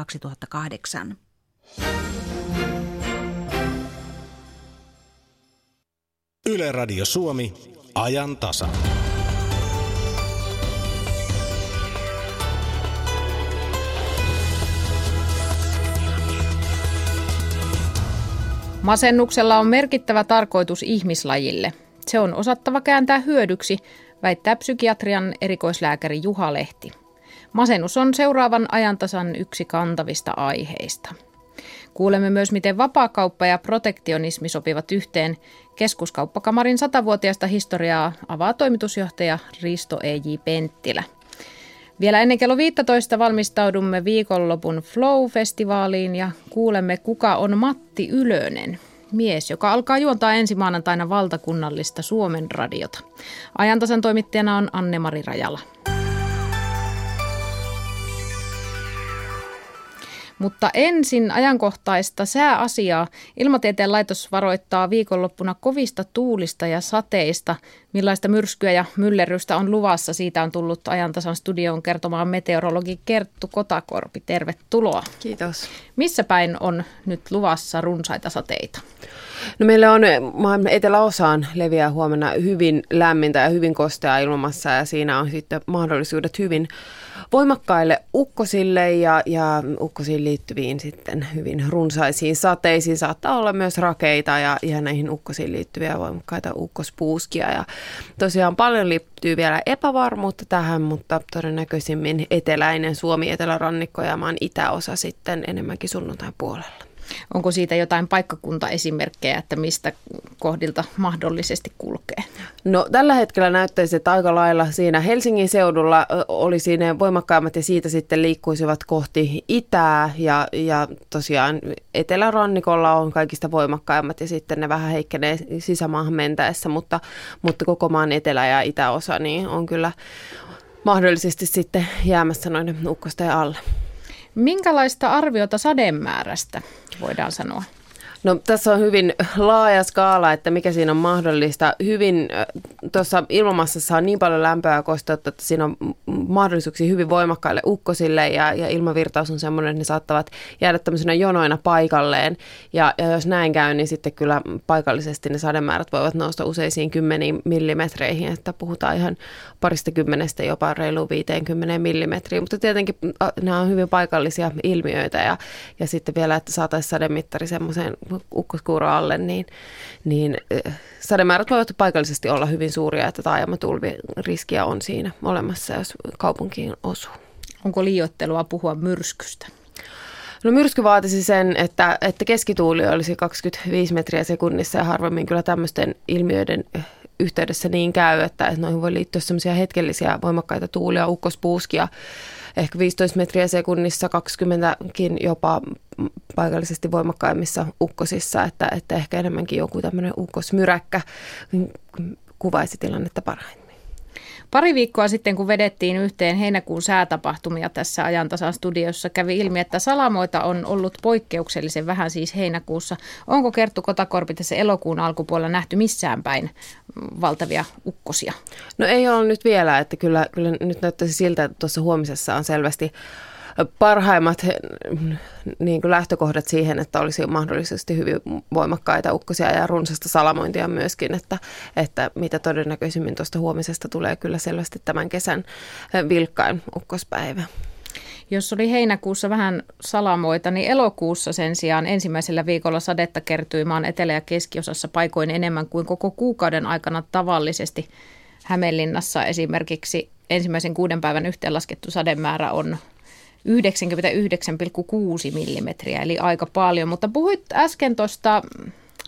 2008. Yle Radio Suomi, ajan tasa. Masennuksella on merkittävä tarkoitus ihmislajille. Se on osattava kääntää hyödyksi, väittää psykiatrian erikoislääkäri Juha Lehti. Masennus on seuraavan ajantasan yksi kantavista aiheista. Kuulemme myös, miten vapaakauppa ja protektionismi sopivat yhteen. Keskuskauppakamarin satavuotiaista historiaa avaa toimitusjohtaja Risto E.J. Penttilä. Vielä ennen kello 15 valmistaudumme viikonlopun Flow-festivaaliin ja kuulemme, kuka on Matti Ylönen, mies, joka alkaa juontaa ensi maanantaina valtakunnallista Suomen radiota. Ajantasan toimittajana on Anne-Mari Rajala. Mutta ensin ajankohtaista sääasiaa. Ilmatieteen laitos varoittaa viikonloppuna kovista tuulista ja sateista. Millaista myrskyä ja myllerrystä on luvassa? Siitä on tullut ajantasan studioon kertomaan meteorologi Kerttu Kotakorpi. Tervetuloa. Kiitos. Missä päin on nyt luvassa runsaita sateita? No meillä on maailman eteläosaan leviää huomenna hyvin lämmintä ja hyvin kostea ilmassa ja siinä on sitten mahdollisuudet hyvin voimakkaille ukkosille ja, ja ukkosiin liittyviin sitten hyvin runsaisiin sateisiin. Saattaa olla myös rakeita ja, ja näihin ukkosiin liittyviä voimakkaita ukkospuuskia. Ja tosiaan paljon liittyy vielä epävarmuutta tähän, mutta todennäköisimmin eteläinen Suomi, etelärannikko ja maan itäosa sitten enemmänkin sunnuntain puolella. Onko siitä jotain paikkakuntaesimerkkejä, että mistä kohdilta mahdollisesti kulkee? No tällä hetkellä näyttäisi, että aika lailla siinä Helsingin seudulla olisi ne voimakkaimmat ja siitä sitten liikkuisivat kohti itää ja, ja tosiaan etelärannikolla on kaikista voimakkaimmat ja sitten ne vähän heikkenee sisämaahan mentäessä, mutta, mutta koko maan etelä- ja itäosa niin on kyllä mahdollisesti sitten jäämässä noiden ukkosten alle. Minkälaista arviota sademäärästä voidaan sanoa? No tässä on hyvin laaja skaala, että mikä siinä on mahdollista. Hyvin tuossa ilmamassassa on niin paljon lämpöä ja kosteutta, että siinä on mahdollisuuksia hyvin voimakkaille ukkosille ja, ja ilmavirtaus on semmoinen, että ne saattavat jäädä tämmöisenä jonoina paikalleen. Ja, ja jos näin käy, niin sitten kyllä paikallisesti ne sademäärät voivat nousta useisiin kymmeniin millimetreihin, että puhutaan ihan parista kymmenestä jopa reilu 50 millimetriin. Mutta tietenkin nämä on hyvin paikallisia ilmiöitä ja, ja sitten vielä, että saataisiin sademittari semmoiseen ukkoskuuro alle, niin, niin sademäärät voivat paikallisesti olla hyvin suuria, että taajamatulviriskiä on siinä olemassa, jos kaupunkiin osuu. Onko liioittelua puhua myrskystä? No myrsky vaatisi sen, että, että keskituuli olisi 25 metriä sekunnissa ja harvemmin kyllä tämmöisten ilmiöiden yhteydessä niin käy, että noihin voi liittyä semmoisia hetkellisiä voimakkaita tuulia, ukkospuuskia, ehkä 15 metriä sekunnissa, 20kin jopa paikallisesti voimakkaimmissa ukkosissa, että, että ehkä enemmänkin joku tämmöinen ukkosmyräkkä kuvaisi tilannetta parhaiten. Pari viikkoa sitten, kun vedettiin yhteen heinäkuun säätapahtumia tässä ajantasan studiossa, kävi ilmi, että salamoita on ollut poikkeuksellisen vähän siis heinäkuussa. Onko Kerttu Kotakorpi tässä elokuun alkupuolella nähty missään päin valtavia ukkosia? No ei ole nyt vielä, että kyllä, kyllä nyt näyttäisi siltä, että tuossa huomisessa on selvästi parhaimmat niin kuin lähtökohdat siihen, että olisi mahdollisesti hyvin voimakkaita ukkosia ja runsasta salamointia myöskin, että, että mitä todennäköisimmin tuosta huomisesta tulee kyllä selvästi tämän kesän vilkkain ukkospäivä. Jos oli heinäkuussa vähän salamoita, niin elokuussa sen sijaan ensimmäisellä viikolla sadetta kertyi maan etelä- ja keskiosassa paikoin enemmän kuin koko kuukauden aikana tavallisesti. Hämeenlinnassa esimerkiksi ensimmäisen kuuden päivän yhteenlaskettu sademäärä on 99,6 millimetriä, eli aika paljon. Mutta puhuit äsken tuosta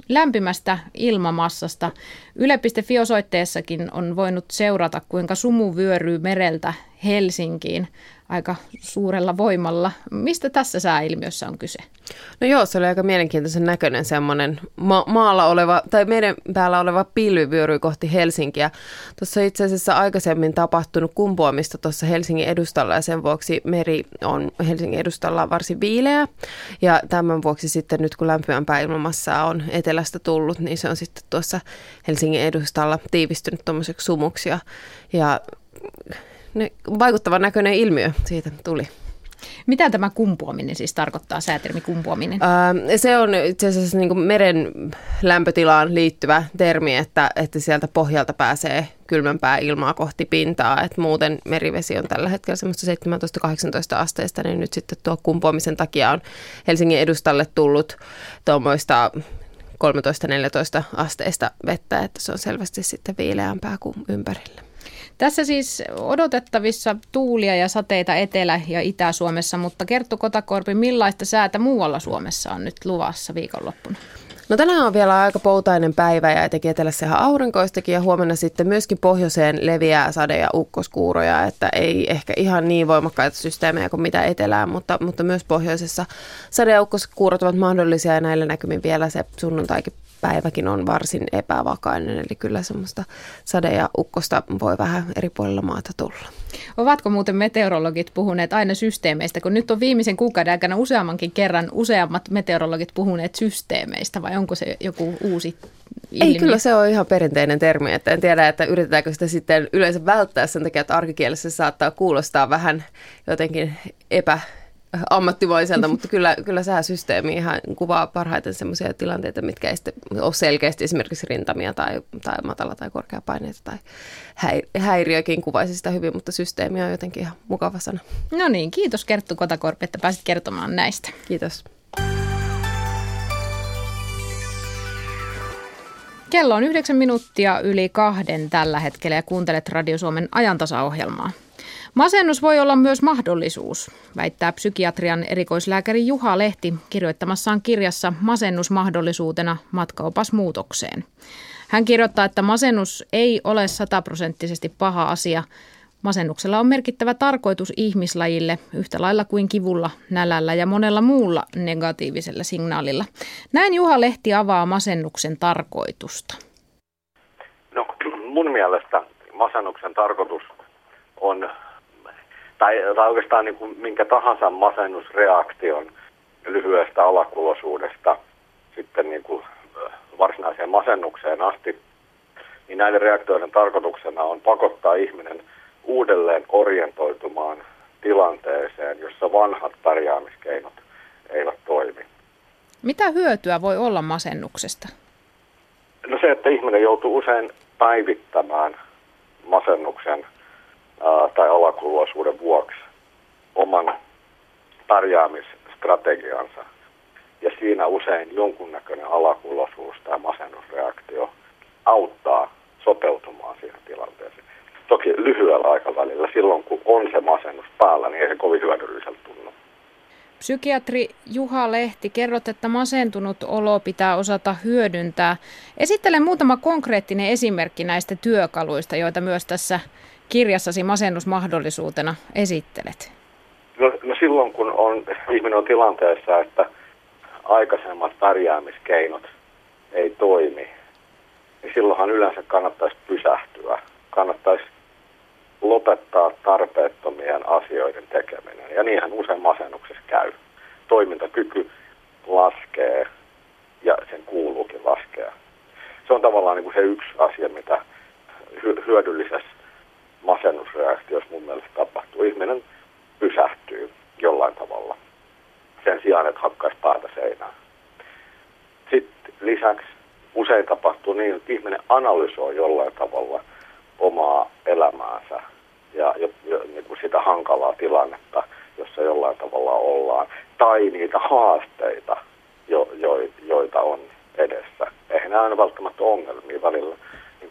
lämpimästä ilmamassasta. Yle.fi osoitteessakin on voinut seurata, kuinka sumu vyöryy mereltä Helsinkiin aika suurella voimalla. Mistä tässä sääilmiössä on kyse? No joo, se oli aika mielenkiintoisen näköinen semmoinen ma- maalla oleva, tai meidän päällä oleva pilvi vyöryi kohti Helsinkiä. Tuossa itse asiassa aikaisemmin tapahtunut kumpuamista tuossa Helsingin edustalla, ja sen vuoksi meri on Helsingin edustalla varsin viileä. Ja tämän vuoksi sitten nyt kun lämpimämpää ilmamassa on etelästä tullut, niin se on sitten tuossa Helsingin edustalla tiivistynyt tuommoiseksi sumuksi. Ja, ja vaikuttavan näköinen ilmiö siitä tuli. Mitä tämä kumpuaminen siis tarkoittaa, säätermi kumpuaminen? Öö, se on itse asiassa niin meren lämpötilaan liittyvä termi, että, että sieltä pohjalta pääsee kylmempää ilmaa kohti pintaa. Et muuten merivesi on tällä hetkellä semmoista 17-18 asteista, niin nyt sitten tuo kumpuamisen takia on Helsingin edustalle tullut tuommoista 13-14 asteista vettä, että se on selvästi sitten viileämpää kuin ympärillä. Tässä siis odotettavissa tuulia ja sateita Etelä- ja Itä-Suomessa, mutta Kerttu Kotakorpi, millaista säätä muualla Suomessa on nyt luvassa viikonloppuna? No tänään on vielä aika poutainen päivä ja etenkin etelässä ihan aurinkoistakin ja huomenna sitten myöskin pohjoiseen leviää sade- ja ukkoskuuroja, että ei ehkä ihan niin voimakkaita systeemejä kuin mitä etelään, mutta, mutta myös pohjoisessa. Sade- ja ukkoskuurot ovat mahdollisia ja näillä näkymin vielä se sunnuntaikin päiväkin on varsin epävakainen, eli kyllä semmoista sade- ja ukkosta voi vähän eri puolilla maata tulla. Ovatko muuten meteorologit puhuneet aina systeemeistä, kun nyt on viimeisen kuukauden aikana useammankin kerran useammat meteorologit puhuneet systeemeistä, vai onko se joku uusi ilmiö? Ei, kyllä se on ihan perinteinen termi, että en tiedä, että yritetäänkö sitä sitten yleensä välttää sen takia, että arkikielessä se saattaa kuulostaa vähän jotenkin epä ammattimaiselta, mutta kyllä, kyllä sääsysteemi ihan kuvaa parhaiten sellaisia tilanteita, mitkä ei ole selkeästi esimerkiksi rintamia tai, tai matala tai korkea paineita tai häiriökin kuvaisi sitä hyvin, mutta systeemi on jotenkin ihan mukava sana. No niin, kiitos Kerttu Kotakorpi, että pääsit kertomaan näistä. Kiitos. Kello on yhdeksän minuuttia yli kahden tällä hetkellä ja kuuntelet Radio Suomen ajantasaohjelmaa. Masennus voi olla myös mahdollisuus, väittää psykiatrian erikoislääkäri Juha Lehti kirjoittamassaan kirjassa Masennusmahdollisuutena matkaopas muutokseen. Hän kirjoittaa, että masennus ei ole sataprosenttisesti paha asia. Masennuksella on merkittävä tarkoitus ihmislajille yhtä lailla kuin kivulla, nälällä ja monella muulla negatiivisella signaalilla. Näin Juha Lehti avaa masennuksen tarkoitusta. No mun mielestä masennuksen tarkoitus on tai, tai oikeastaan niin kuin minkä tahansa masennusreaktion lyhyestä alakulosuudesta sitten niin kuin varsinaiseen masennukseen asti, niin näiden reaktioiden tarkoituksena on pakottaa ihminen uudelleen orientoitumaan tilanteeseen, jossa vanhat pärjäämiskeinot eivät toimi. Mitä hyötyä voi olla masennuksesta? No se, että ihminen joutuu usein päivittämään masennuksen tai alakuloisuuden vuoksi oman pärjäämisstrategiansa. Ja siinä usein jonkunnäköinen alakuloisuus tai masennusreaktio auttaa sopeutumaan siihen tilanteeseen. Toki lyhyellä aikavälillä, silloin kun on se masennus päällä, niin ei se kovin hyödylliseltä tunnu. Psykiatri Juha Lehti, kerrot, että masentunut olo pitää osata hyödyntää. Esittele muutama konkreettinen esimerkki näistä työkaluista, joita myös tässä kirjassasi masennusmahdollisuutena esittelet? No, no silloin, kun on, ihminen on tilanteessa, että aikaisemmat pärjäämiskeinot ei toimi, niin silloinhan yleensä kannattaisi pysähtyä. Kannattaisi lopettaa tarpeettomien asioiden tekeminen. Ja niinhän usein masennuksessa käy. Toimintakyky laskee ja sen kuuluukin laskea. Se on tavallaan niin kuin se yksi asia, mitä hyödyllisessä masennusreaktiossa mun mielestä tapahtuu. Ihminen pysähtyy jollain tavalla sen sijaan, että hakkaisi päätä seinään. Sitten lisäksi usein tapahtuu niin, että ihminen analysoi jollain tavalla omaa elämäänsä ja, ja, ja niin kuin sitä hankalaa tilannetta, jossa jollain tavalla ollaan, tai niitä haasteita, jo, jo, joita on edessä. Eihän nämä aina välttämättä ongelmia välillä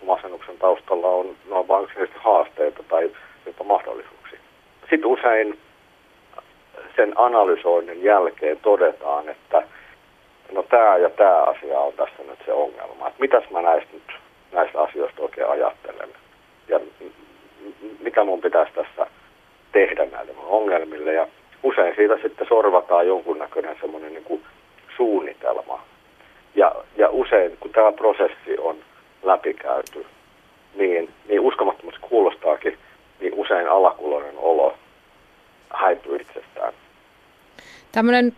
masennuksen taustalla on, ne on vain haasteita tai jopa mahdollisuuksia. Sitten usein sen analysoinnin jälkeen todetaan, että no tämä ja tämä asia on tässä nyt se ongelma. Että mitäs mä näistä nyt näistä asioista oikein ajattelen ja mitä mun pitäisi tässä tehdä näille ongelmille. Ja usein siitä sitten sorvataan jonkunnäköinen semmoinen niin suunnitelma. Ja, ja usein kun tämä prosessi on läpikäyty, niin, niin uskomattomasti kuulostaakin, niin usein alakuloinen olo häipyy itsestään. Tämmöinen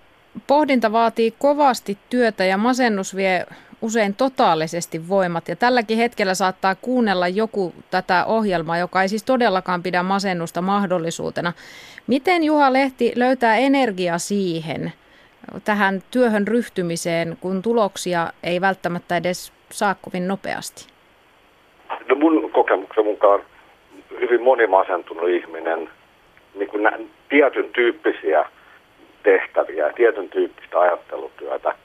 pohdinta vaatii kovasti työtä ja masennus vie usein totaalisesti voimat ja tälläkin hetkellä saattaa kuunnella joku tätä ohjelmaa, joka ei siis todellakaan pidä masennusta mahdollisuutena. Miten Juha Lehti löytää energia siihen, tähän työhön ryhtymiseen, kun tuloksia ei välttämättä edes saa kovin nopeasti? No mun kokemuksen mukaan hyvin monimasentunut ihminen niin kuin nä- tietyn tyyppisiä tehtäviä, tietyn tyyppistä ajattelutyötä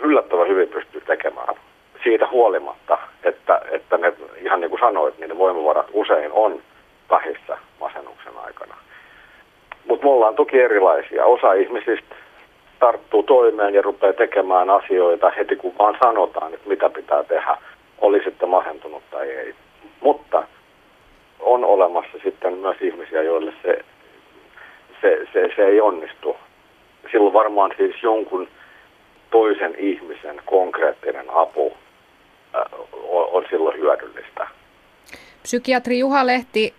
yllättävän hyvin pystyy tekemään. Siitä huolimatta, että, että ne, ihan niin kuin sanoit, niin ne voimavarat usein on vähissä masennuksen aikana. Mutta me ollaan toki erilaisia. Osa ihmisistä tarttuu toimeen ja rupeaa tekemään asioita heti kun vaan sanotaan, että mitä pitää tehdä, oli sitten masentunut tai ei. Mutta on olemassa sitten myös ihmisiä, joille se, se, se, se ei onnistu. Silloin varmaan siis jonkun toisen ihmisen konkreettinen apu on, on silloin hyödyllistä. Psykiatri Juha Lehti,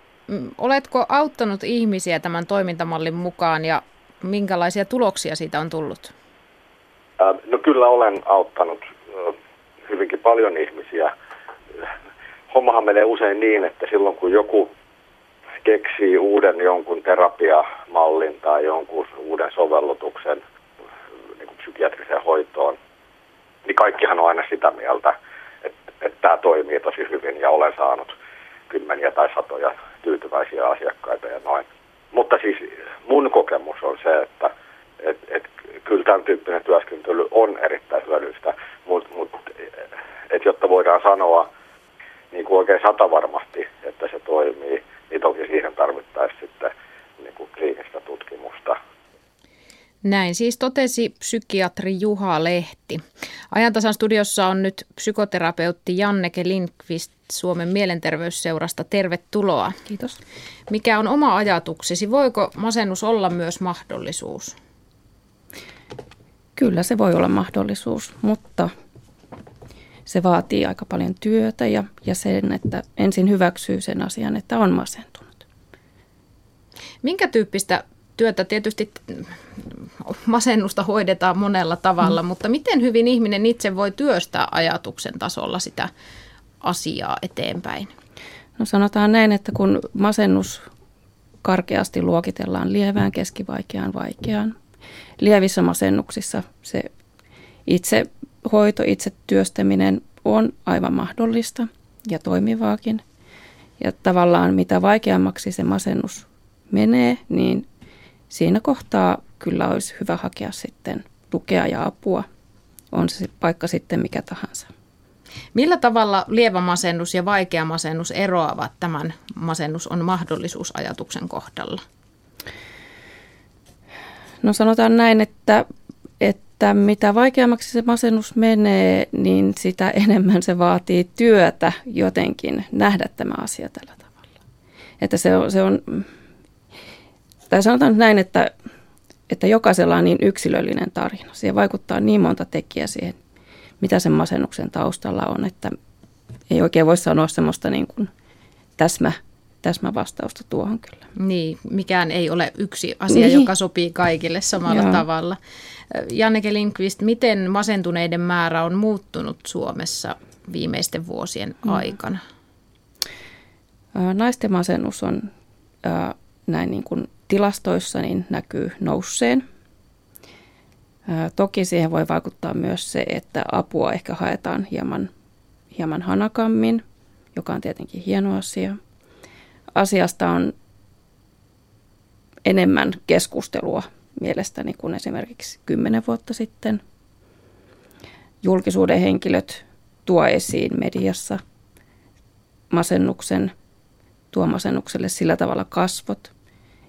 oletko auttanut ihmisiä tämän toimintamallin mukaan ja minkälaisia tuloksia siitä on tullut? No kyllä olen auttanut hyvinkin paljon ihmisiä. Hommahan menee usein niin, että silloin kun joku keksii uuden jonkun terapiamallin tai jonkun uuden sovellutuksen niin kuin psykiatriseen hoitoon, niin kaikkihan on aina sitä mieltä, että, että tämä toimii tosi hyvin ja olen saanut kymmeniä tai satoja tyytyväisiä asiakkaita ja noin. Mutta siis mun kokemus on se, että et, et, kyllä tämän tyyppinen työskentely on erittäin hyödyllistä, mutta mut, et, jotta voidaan sanoa niin kuin oikein satavarmasti, että se toimii, niin toki siihen tarvittaisiin sitten niin kuin kliinistä tutkimusta. Näin siis totesi psykiatri Juha Lehti. Ajantasan studiossa on nyt psykoterapeutti Janneke Lindqvist Suomen mielenterveysseurasta. Tervetuloa. Kiitos. Mikä on oma ajatuksesi? Voiko masennus olla myös mahdollisuus? Kyllä se voi olla mahdollisuus, mutta se vaatii aika paljon työtä ja, ja sen, että ensin hyväksyy sen asian, että on masentunut. Minkä tyyppistä työtä tietysti masennusta hoidetaan monella tavalla, mm. mutta miten hyvin ihminen itse voi työstää ajatuksen tasolla sitä asiaa eteenpäin? No sanotaan näin, että kun masennus karkeasti luokitellaan lievään, keskivaikeaan, vaikeaan. Lievissä masennuksissa se itse hoito, itse työstäminen on aivan mahdollista ja toimivaakin. Ja tavallaan mitä vaikeammaksi se masennus menee, niin siinä kohtaa kyllä olisi hyvä hakea sitten tukea ja apua, on se paikka sitten mikä tahansa. Millä tavalla lievä masennus ja vaikea masennus eroavat tämän masennus on mahdollisuusajatuksen kohdalla? No sanotaan näin, että, että mitä vaikeammaksi se masennus menee, niin sitä enemmän se vaatii työtä jotenkin nähdä tämä asia tällä tavalla. Että se on, se on tai sanotaan näin, että, että jokaisella on niin yksilöllinen tarina. Siihen vaikuttaa niin monta tekijää siihen, mitä sen masennuksen taustalla on, että ei oikein voi sanoa semmoista niin kuin täsmä, täsmä vastausta tuohon kyllä. Niin, mikään ei ole yksi asia, niin. joka sopii kaikille samalla Joo. tavalla. Janneke Lindqvist, miten masentuneiden määrä on muuttunut Suomessa viimeisten vuosien mm. aikana? Naisten masennus on näin niin kuin tilastoissa niin näkyy nousseen. Toki siihen voi vaikuttaa myös se, että apua ehkä haetaan hieman, hieman hanakammin, joka on tietenkin hieno asia. Asiasta on enemmän keskustelua mielestäni kuin esimerkiksi kymmenen vuotta sitten. Julkisuuden henkilöt tuo esiin mediassa masennuksen, tuo masennukselle sillä tavalla kasvot,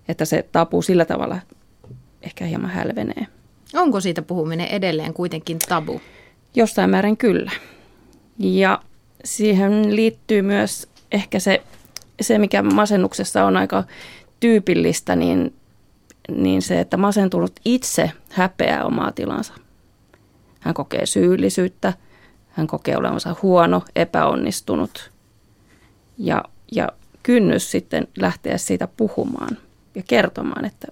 että se tapu sillä tavalla ehkä hieman hälvenee. Onko siitä puhuminen edelleen kuitenkin tabu? Jossain määrin kyllä. Ja siihen liittyy myös ehkä se, se mikä masennuksessa on aika tyypillistä, niin, niin se, että masentunut itse häpeää omaa tilansa. Hän kokee syyllisyyttä, hän kokee olevansa huono, epäonnistunut ja, ja kynnys sitten lähteä siitä puhumaan – ja kertomaan, että,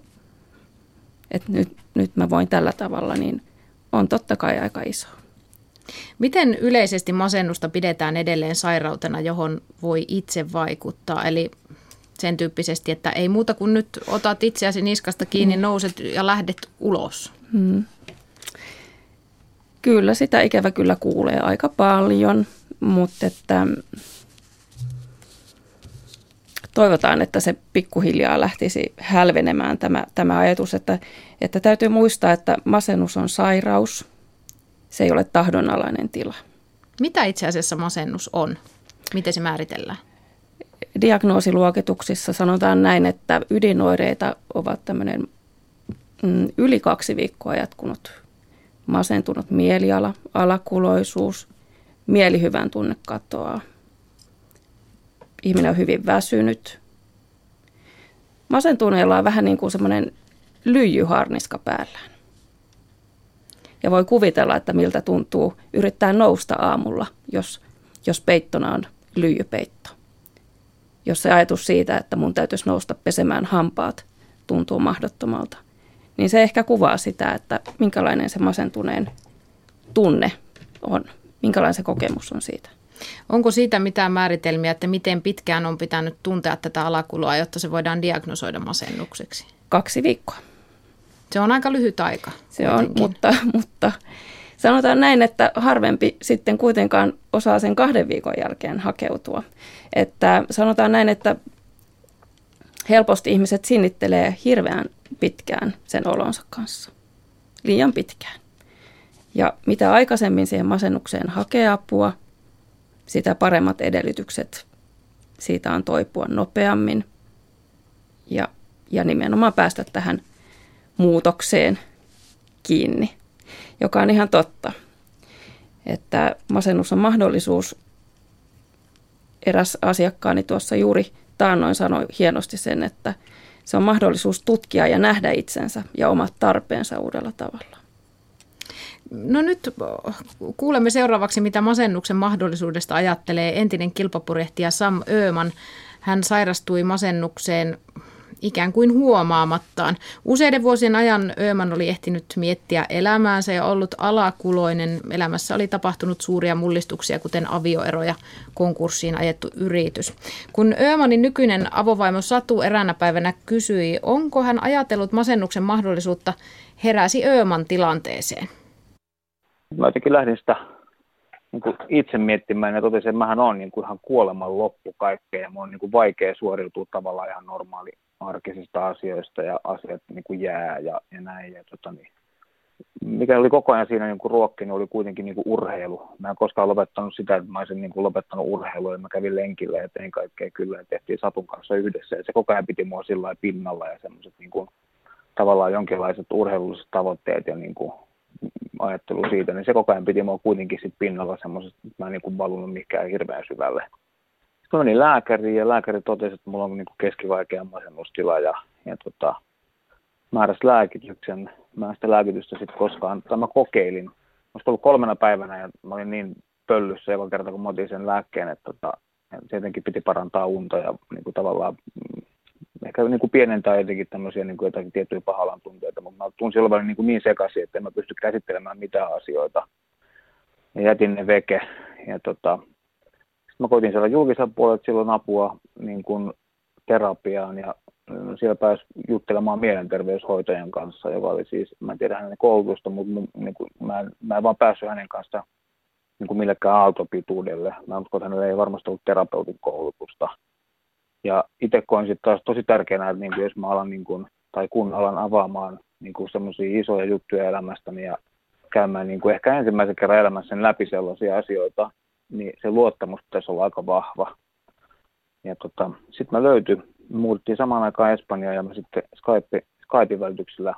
että nyt, nyt mä voin tällä tavalla, niin on totta kai aika iso. Miten yleisesti masennusta pidetään edelleen sairautena, johon voi itse vaikuttaa? Eli sen tyyppisesti, että ei muuta kuin nyt otat itseäsi niskasta kiinni, mm. nouset ja lähdet ulos. Hmm. Kyllä, sitä ikävä kyllä kuulee aika paljon, mutta että toivotaan, että se pikkuhiljaa lähtisi hälvenemään tämä, tämä ajatus, että, että täytyy muistaa, että masennus on sairaus, se ei ole tahdonalainen tila. Mitä itse asiassa masennus on? Miten se määritellään? Diagnoosiluokituksissa sanotaan näin, että ydinoireita ovat tämmöinen mm, yli kaksi viikkoa jatkunut masentunut mieliala, alakuloisuus, mielihyvän tunne katoaa. Ihminen on hyvin väsynyt. Masentuneella on vähän niin kuin semmoinen lyijyharniska päällään. Ja voi kuvitella, että miltä tuntuu yrittää nousta aamulla, jos, jos peittona on lyijypeitto. Jos se ajatus siitä, että mun täytyisi nousta pesemään hampaat, tuntuu mahdottomalta, niin se ehkä kuvaa sitä, että minkälainen se masentuneen tunne on, minkälainen se kokemus on siitä. Onko siitä mitään määritelmiä, että miten pitkään on pitänyt tuntea tätä alakuloa, jotta se voidaan diagnosoida masennukseksi? Kaksi viikkoa. Se on aika lyhyt aika. Se on, mutta, mutta sanotaan näin, että harvempi sitten kuitenkaan osaa sen kahden viikon jälkeen hakeutua. Että sanotaan näin, että helposti ihmiset sinnittelee hirveän pitkään sen olonsa kanssa. Liian pitkään. Ja mitä aikaisemmin siihen masennukseen hakee apua, sitä paremmat edellytykset siitä on toipua nopeammin ja, ja nimenomaan päästä tähän muutokseen kiinni, joka on ihan totta. Että masennus on mahdollisuus. Eräs asiakkaani tuossa juuri taannoin sanoi hienosti sen, että se on mahdollisuus tutkia ja nähdä itsensä ja omat tarpeensa uudella tavalla. No nyt kuulemme seuraavaksi, mitä masennuksen mahdollisuudesta ajattelee entinen kilpapurjehtija Sam Ööman. Hän sairastui masennukseen ikään kuin huomaamattaan. Useiden vuosien ajan Ööman oli ehtinyt miettiä elämäänsä ja ollut alakuloinen. Elämässä oli tapahtunut suuria mullistuksia, kuten avioeroja, konkurssiin ajettu yritys. Kun Öömanin nykyinen avovaimo Satu eräänä päivänä kysyi, onko hän ajatellut masennuksen mahdollisuutta, heräsi Ööman tilanteeseen. Mä jotenkin lähdin sitä niin kuin itse miettimään ja totesin, että mähän on niin kuin ihan kuoleman loppu kaikkea ja mun on niin kuin vaikea suoriutua tavallaan ihan normaali arkisista asioista ja asiat niin kuin jää ja, ja näin. Ja tota, niin, mikä oli koko ajan siinä niin kuin ruokkinut, oli kuitenkin niin kuin urheilu. Mä en koskaan lopettanut sitä, että mä olisin niin kuin lopettanut urheilua ja mä kävin lenkillä ja tein kaikkea kyllä ja tehtiin Satun kanssa yhdessä. Ja se koko ajan piti mua sillä pinnalla ja semmoiset niin kuin, tavallaan jonkinlaiset urheilulliset tavoitteet ja niin kuin, ajattelu siitä, niin se koko ajan piti mua kuitenkin sit pinnalla semmoisesta, että mä en niin kuin valunut mikään hirveän syvälle. Sitten menin lääkäriin ja lääkäri totesi, että mulla on niin kuin keskivaikea masennustila ja, ja tota, määräsi lääkityksen. Mä en sitä lääkitystä sitten koskaan, tai mä kokeilin. Olisi ollut kolmena päivänä ja mä olin niin pöllyssä joka kerta, kun mä otin sen lääkkeen, että tota, se jotenkin piti parantaa unta ja niin kuin tavallaan mm, ehkä niin kuin pienentää jotenkin tämmöisiä niin kuin jotakin tiettyjä pahalan tunteita, mutta mä tunsin olevan niin, kuin niin sekaisin, että en mä pysty käsittelemään mitään asioita. Ja jätin ne veke. Ja tota, mä koitin siellä julkisella puolella silloin apua niin kuin terapiaan ja siellä pääsi juttelemaan mielenterveyshoitajan kanssa, joka oli siis, mä en tiedä hänen koulutusta, mutta niin kuin, mä, en, mä en vaan päässyt hänen kanssa niin kuin millekään aaltopituudelle. Mä uskon, että hänellä ei varmasti ollut terapeutin koulutusta. Ja itse koin sitten taas tosi tärkeänä, että niin kuin jos mä alan, niin kuin, tai kun alan avaamaan niin kuin semmoisia isoja juttuja elämästäni ja käymään niin kuin ehkä ensimmäisen kerran elämässä läpi sellaisia asioita, niin se luottamus pitäisi olla aika vahva. Ja tota, sitten mä löytyin, muuttiin samaan aikaan Espanjaan ja mä sitten Skype, Skypein välityksellä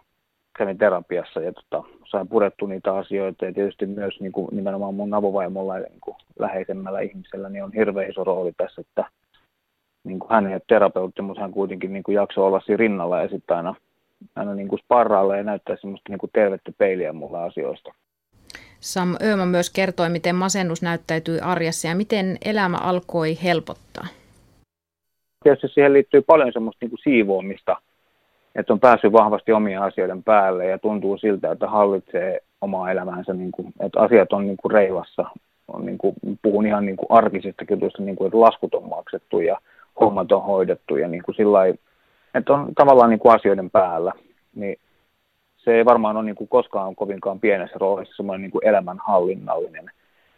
kävin terapiassa ja tota, sain purettu niitä asioita ja tietysti myös niin kuin, nimenomaan mun avovaimolla ja niin läheisemmällä ihmisellä niin on hirveän iso rooli tässä, että niin kuin hän ei ole terapeutti, mutta hän kuitenkin niin kuin jaksoi olla siinä rinnalla ja sitten aina, aina niin kuin sparrailla ja näyttää semmoista niin kuin tervettä peiliä mulle asioista. Sam Ööman myös kertoi, miten masennus näyttäytyi arjessa ja miten elämä alkoi helpottaa. Tietysti siihen liittyy paljon semmoista niin kuin siivoamista, että on päässyt vahvasti omien asioiden päälle ja tuntuu siltä, että hallitsee omaa elämäänsä, niin kuin, että asiat on niin kuin reilassa. On niin kuin, puhun ihan niin kuin arkisista jutuista, niin kuin, että laskut on maksettu ja hommat on hoidettu ja niin kuin sillä että on tavallaan niin kuin asioiden päällä. Niin se ei varmaan ole niin kuin koskaan kovinkaan pienessä roolissa semmoinen niin kuin elämänhallinnallinen.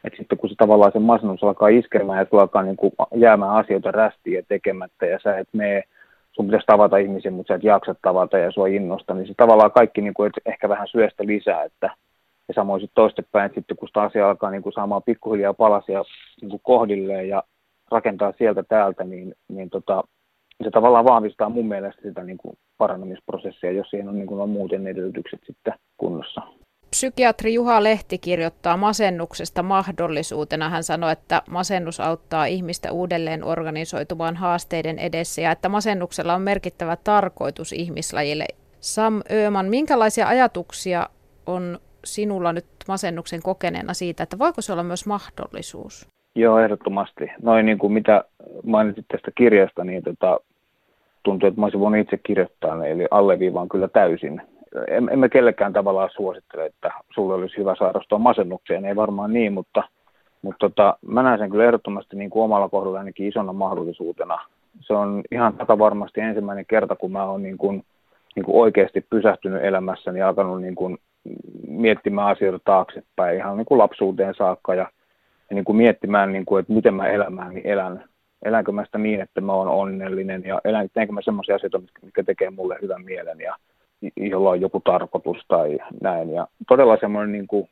Et sitten kun se tavallaan se masennus alkaa iskemään ja sulla alkaa niin kuin jäämään asioita rästiä ja tekemättä ja sä et mene, sun pitäisi tavata ihmisiä, mutta sä et jaksa tavata ja sua innosta, niin se tavallaan kaikki niin kuin, ehkä vähän syöstä lisää, että ja samoin sitten toistepäin, että sitten kun sitä asia alkaa niin kuin saamaan pikkuhiljaa palasia niin kuin kohdilleen ja rakentaa sieltä täältä, niin, niin tota, se tavallaan vahvistaa mun mielestä sitä niin kuin parannamisprosessia, jos siihen on, niin kuin on muuten edellytykset sitten kunnossa. Psykiatri Juha Lehti kirjoittaa masennuksesta mahdollisuutena. Hän sanoi, että masennus auttaa ihmistä uudelleen organisoitumaan haasteiden edessä ja että masennuksella on merkittävä tarkoitus ihmislajille. Sam Ööman, minkälaisia ajatuksia on sinulla nyt masennuksen kokeneena siitä, että voiko se olla myös mahdollisuus? Joo, ehdottomasti. Noin niin kuin mitä mainitsit tästä kirjasta, niin tota, tuntuu, että mä olisin voinut itse kirjoittaa eli alleviivaan kyllä täysin. En, emme kellekään tavallaan suosittele, että sulle olisi hyvä sairastua masennukseen, ei varmaan niin, mutta, mutta tota, mä näen sen kyllä ehdottomasti niin kuin omalla kohdalla ainakin isona mahdollisuutena. Se on ihan tätä varmasti ensimmäinen kerta, kun mä oon niin kuin, niin kuin oikeasti pysähtynyt elämässäni ja alkanut niin kuin miettimään asioita taaksepäin ihan niin kuin lapsuuteen saakka ja, ja niin kuin miettimään, niin kuin, että miten mä elämääni elän elänkö mä sitä niin, että mä oon onnellinen ja elän, teenkö mä semmoisia asioita, mitkä tekee mulle hyvän mielen ja jolla on joku tarkoitus tai näin. Ja todella semmoinen, niin kuin,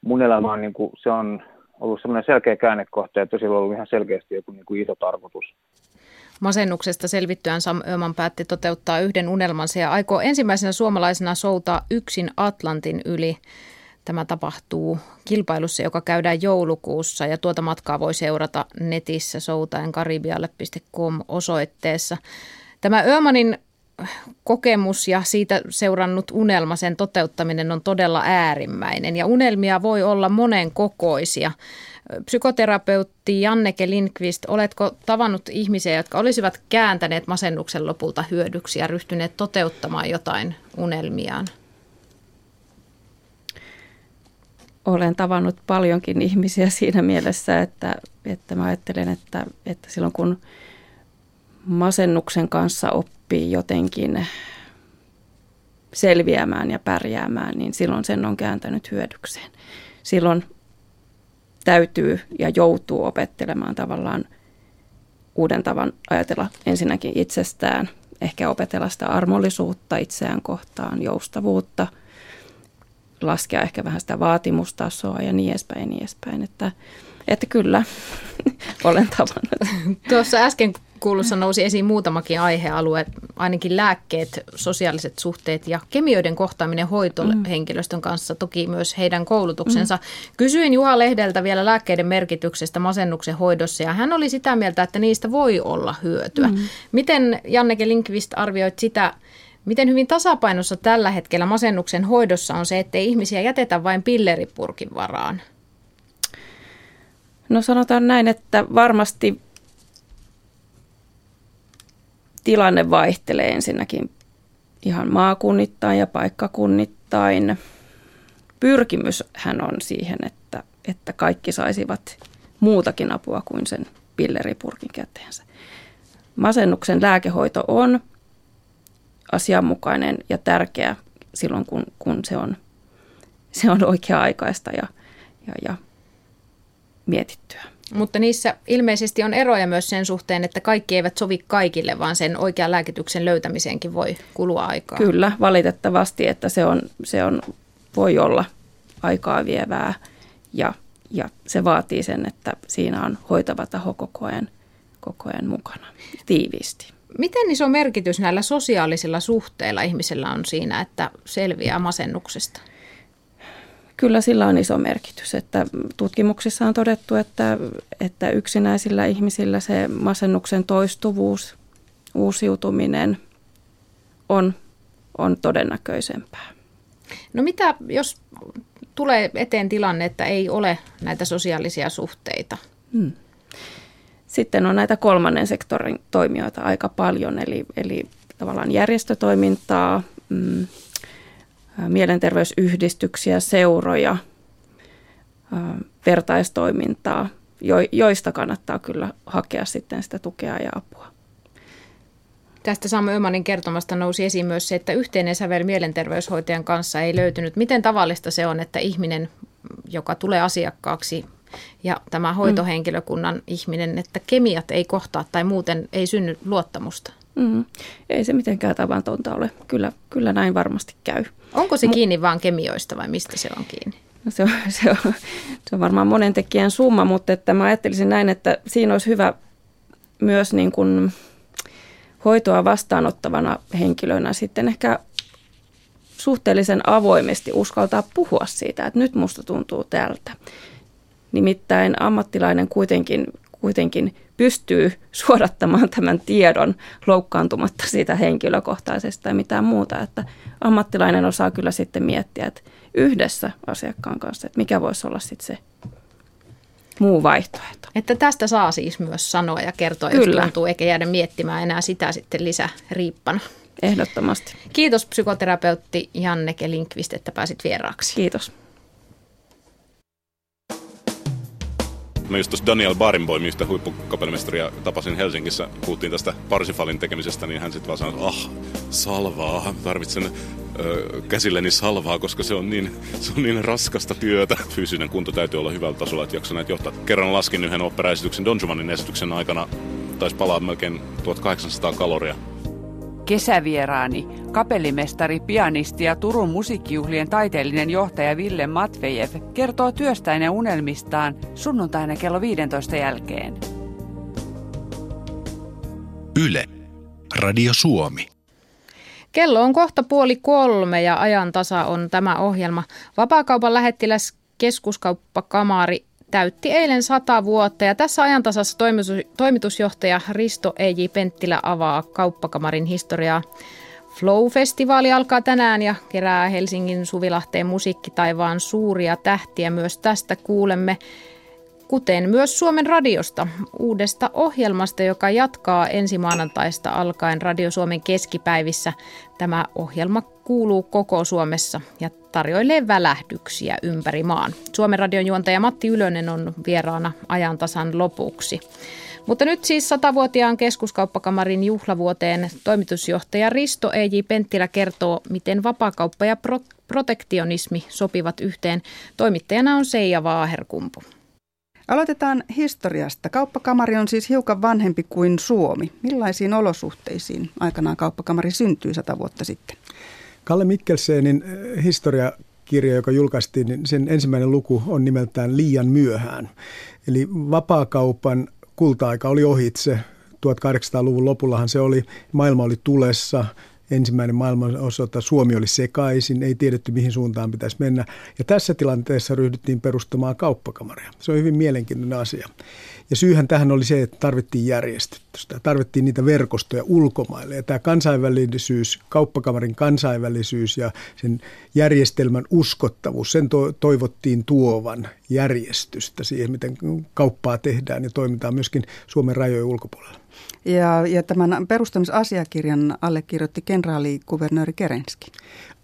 mun elämä on, niin kuin, se on ollut semmoinen selkeä käännekohta, että sillä on ollut ihan selkeästi joku niin kuin iso tarkoitus. Masennuksesta selvittyään Sam Öman päätti toteuttaa yhden unelmansa ja aikoo ensimmäisenä suomalaisena soutaa yksin Atlantin yli. Tämä tapahtuu kilpailussa, joka käydään joulukuussa ja tuota matkaa voi seurata netissä soutaenkaribialle.com osoitteessa. Tämä Ömanin kokemus ja siitä seurannut unelma, sen toteuttaminen on todella äärimmäinen ja unelmia voi olla monen kokoisia. Psykoterapeutti Janneke Lindqvist, oletko tavannut ihmisiä, jotka olisivat kääntäneet masennuksen lopulta hyödyksi ja ryhtyneet toteuttamaan jotain unelmiaan? Olen tavannut paljonkin ihmisiä siinä mielessä, että, että mä ajattelen, että, että silloin kun masennuksen kanssa oppii jotenkin selviämään ja pärjäämään, niin silloin sen on kääntänyt hyödykseen. Silloin täytyy ja joutuu opettelemaan tavallaan uuden tavan ajatella ensinnäkin itsestään, ehkä opetella sitä armollisuutta itseään kohtaan, joustavuutta – laskea ehkä vähän sitä vaatimustasoa ja niin edespäin ja niin edespäin. Että, että kyllä, olen tavannut. Tuossa äsken kuulussa nousi esiin muutamakin aihealue, ainakin lääkkeet, sosiaaliset suhteet ja kemioiden kohtaaminen hoitohenkilöstön kanssa, toki myös heidän koulutuksensa. Mm. Kysyin Juha Lehdeltä vielä lääkkeiden merkityksestä masennuksen hoidossa ja hän oli sitä mieltä, että niistä voi olla hyötyä. Mm. Miten Janneke Linkvist arvioit sitä, Miten hyvin tasapainossa tällä hetkellä masennuksen hoidossa on se, ettei ihmisiä jätetä vain pilleripurkin varaan? No sanotaan näin, että varmasti tilanne vaihtelee ensinnäkin ihan maakunnittain ja paikkakunnittain. Pyrkimyshän on siihen, että, että kaikki saisivat muutakin apua kuin sen pilleripurkin käteensä. Masennuksen lääkehoito on asianmukainen ja tärkeä silloin, kun, kun se, on, se on oikea-aikaista ja, ja, ja mietittyä. Mutta niissä ilmeisesti on eroja myös sen suhteen, että kaikki eivät sovi kaikille, vaan sen oikean lääkityksen löytämiseenkin voi kulua aikaa. Kyllä, valitettavasti, että se, on, se on, voi olla aikaa vievää ja, ja se vaatii sen, että siinä on hoitava taho koko ajan, koko ajan mukana tiiviisti. Miten iso merkitys näillä sosiaalisilla suhteilla ihmisellä on siinä, että selviää masennuksesta? Kyllä sillä on iso merkitys. Että tutkimuksissa on todettu, että, että yksinäisillä ihmisillä se masennuksen toistuvuus, uusiutuminen on, on todennäköisempää. No mitä, jos tulee eteen tilanne, että ei ole näitä sosiaalisia suhteita? Hmm. Sitten on näitä kolmannen sektorin toimijoita aika paljon, eli, eli tavallaan järjestötoimintaa, mm, mielenterveysyhdistyksiä, seuroja, vertaistoimintaa, joista kannattaa kyllä hakea sitten sitä tukea ja apua. Tästä Samu Ömanin kertomasta nousi esiin myös se, että yhteinen sävel mielenterveyshoitajan kanssa ei löytynyt. Miten tavallista se on, että ihminen, joka tulee asiakkaaksi ja tämä hoitohenkilökunnan mm. ihminen, että kemiat ei kohtaa tai muuten ei synny luottamusta? Mm. Ei se mitenkään tavatonta ole. Kyllä, kyllä näin varmasti käy. Onko se kiinni vain kemioista vai mistä se on kiinni? No se, on, se, on, se on varmaan monen tekijän summa, mutta että mä ajattelisin näin, että siinä olisi hyvä myös niin kuin hoitoa vastaanottavana henkilönä sitten ehkä suhteellisen avoimesti uskaltaa puhua siitä, että nyt musta tuntuu tältä. Nimittäin ammattilainen kuitenkin, kuitenkin pystyy suodattamaan tämän tiedon loukkaantumatta siitä henkilökohtaisesta tai mitään muuta. Että ammattilainen osaa kyllä sitten miettiä, että yhdessä asiakkaan kanssa, että mikä voisi olla sitten se muu vaihtoehto. Että tästä saa siis myös sanoa ja kertoa, Kyllä. jos tuntuu, eikä jäädä miettimään enää sitä sitten lisäriippana. Ehdottomasti. Kiitos psykoterapeutti Janneke Linkvist, että pääsit vieraaksi. Kiitos. Mä just tuossa Daniel Barenboim, yhtä huippukapellimestaria tapasin Helsingissä, puhuttiin tästä Parsifalin tekemisestä, niin hän sitten vaan sanoi, ah, salvaa, tarvitsen ö, käsilleni salvaa, koska se on, niin, se on niin raskasta työtä. Fyysinen kunto täytyy olla hyvällä tasolla, että jaksa näitä johtaa. Kerran laskin yhden operaesityksen Don Juanin esityksen aikana, taisi palaa melkein 1800 kaloria Kesävieraani, kapellimestari, pianisti ja Turun musiikkijuhlien taiteellinen johtaja Ville Matvejev kertoo työstään ja unelmistaan sunnuntaina kello 15 jälkeen. Yle. Radio Suomi. Kello on kohta puoli kolme ja ajan tasa on tämä ohjelma. Vapaakaupan lähettiläs keskuskauppakamari täytti eilen sata vuotta ja tässä ajantasassa toimitusjohtaja Risto E.J. Penttilä avaa kauppakamarin historiaa. Flow-festivaali alkaa tänään ja kerää Helsingin Suvilahteen musiikkitaivaan suuria tähtiä. Myös tästä kuulemme, kuten myös Suomen radiosta, uudesta ohjelmasta, joka jatkaa ensi maanantaista alkaen Radio Suomen keskipäivissä. Tämä ohjelma kuuluu koko Suomessa ja tarjoilee välähdyksiä ympäri maan. Suomen radion juontaja Matti Ylönen on vieraana ajantasan lopuksi. Mutta nyt siis satavuotiaan keskuskauppakamarin juhlavuoteen toimitusjohtaja Risto E.J. Penttilä kertoo, miten vapakauppa ja pro- protektionismi sopivat yhteen. Toimittajana on Seija Vaaherkumpu. Aloitetaan historiasta. Kauppakamari on siis hiukan vanhempi kuin Suomi. Millaisiin olosuhteisiin aikanaan kauppakamari syntyi sata vuotta sitten? Kalle Mikkelsenin eh, historiakirja, joka julkaistiin, niin sen ensimmäinen luku on nimeltään Liian myöhään. Eli vapaakaupan kulta-aika oli ohitse. 1800-luvun lopullahan se oli, maailma oli tulessa, ensimmäinen maailmanosota, Suomi oli sekaisin, ei tiedetty mihin suuntaan pitäisi mennä. Ja tässä tilanteessa ryhdyttiin perustamaan kauppakamaria. Se on hyvin mielenkiintoinen asia. Ja syyhän tähän oli se, että tarvittiin järjestystä, tarvittiin niitä verkostoja ulkomaille. Ja tämä kansainvälisyys, kauppakamarin kansainvälisyys ja sen järjestelmän uskottavuus, sen to- toivottiin tuovan järjestystä siihen, miten kauppaa tehdään ja toimitaan myöskin Suomen rajojen ulkopuolella. Ja, ja tämän perustamisasiakirjan allekirjoitti kenraali kuvernööri Kerenski.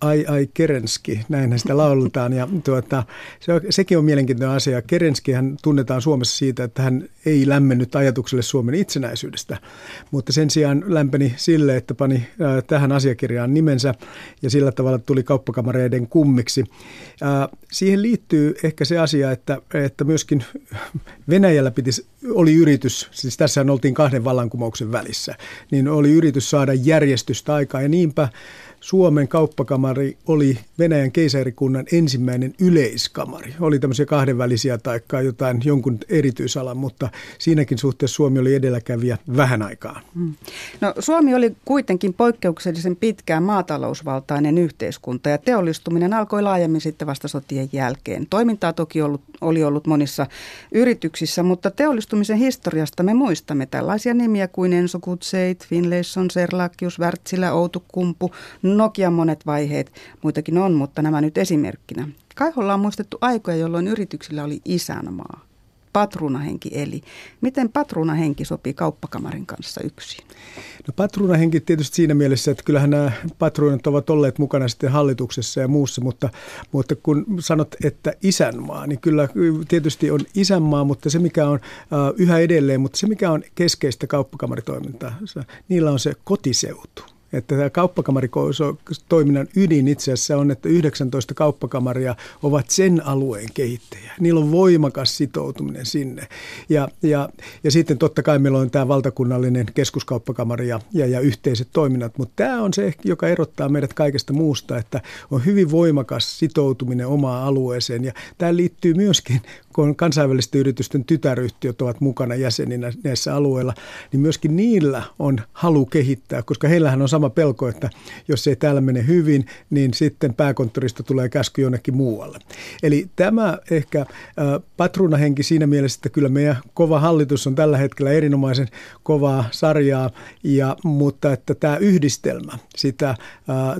Ai ai Kerenski, näinhän sitä laulutaan. Ja tuota, se sekin on mielenkiintoinen asia. Kerenski hän tunnetaan Suomessa siitä, että hän ei lämmennyt ajatukselle Suomen itsenäisyydestä, mutta sen sijaan lämpeni sille, että pani äh, tähän asiakirjaan nimensä ja sillä tavalla tuli kauppakamareiden kummiksi. Äh, siihen liittyy ehkä se asia, että, että myöskin Venäjällä pitisi, oli yritys, siis tässä oltiin kahden vallankumouksen välissä, niin oli yritys saada järjestystä aikaa ja niinpä Suomen kauppakamari oli Venäjän keisarikunnan ensimmäinen yleiskamari. Oli tämmöisiä kahdenvälisiä tai jotain jonkun erityisalan, mutta siinäkin suhteessa Suomi oli edelläkävijä vähän aikaa. Hmm. No, Suomi oli kuitenkin poikkeuksellisen pitkään maatalousvaltainen yhteiskunta ja teollistuminen alkoi laajemmin sitten vasta sotien jälkeen. Toimintaa toki ollut, oli ollut monissa yrityksissä, mutta teollistumisen historiasta me muistamme tällaisia nimiä kuin Enso Kutseit, Finlayson, Serlakius, Wärtsilä, Outukumpu, Nokian monet vaiheet, muitakin on, mutta nämä nyt esimerkkinä. Kaiholla on muistettu aikoja, jolloin yrityksillä oli isänmaa. patruunahenki eli. Miten patruunahenki sopii kauppakamarin kanssa yksin? No patruunahenki tietysti siinä mielessä, että kyllähän nämä patruunat ovat olleet mukana sitten hallituksessa ja muussa, mutta, mutta kun sanot, että isänmaa, niin kyllä tietysti on isänmaa, mutta se mikä on uh, yhä edelleen, mutta se mikä on keskeistä kauppakamaritoimintaa, niillä on se kotiseutu. Että tämä kauppakamaritoiminnan ydin itse asiassa on, että 19 kauppakamaria ovat sen alueen kehittäjä. Niillä on voimakas sitoutuminen sinne. Ja, ja, ja sitten totta kai meillä on tämä valtakunnallinen keskuskauppakamari ja, ja, ja yhteiset toiminnat, mutta tämä on se, joka erottaa meidät kaikesta muusta, että on hyvin voimakas sitoutuminen omaan alueeseen. Ja tämä liittyy myöskin kun kansainvälisten yritysten tytäryhtiöt ovat mukana jäseninä näissä alueilla, niin myöskin niillä on halu kehittää, koska heillähän on sama pelko, että jos ei täällä mene hyvin, niin sitten pääkonttorista tulee käsky jonnekin muualle. Eli tämä ehkä äh, patruunahenki siinä mielessä, että kyllä meidän kova hallitus on tällä hetkellä erinomaisen kovaa sarjaa, ja, mutta että tämä yhdistelmä, sitä äh,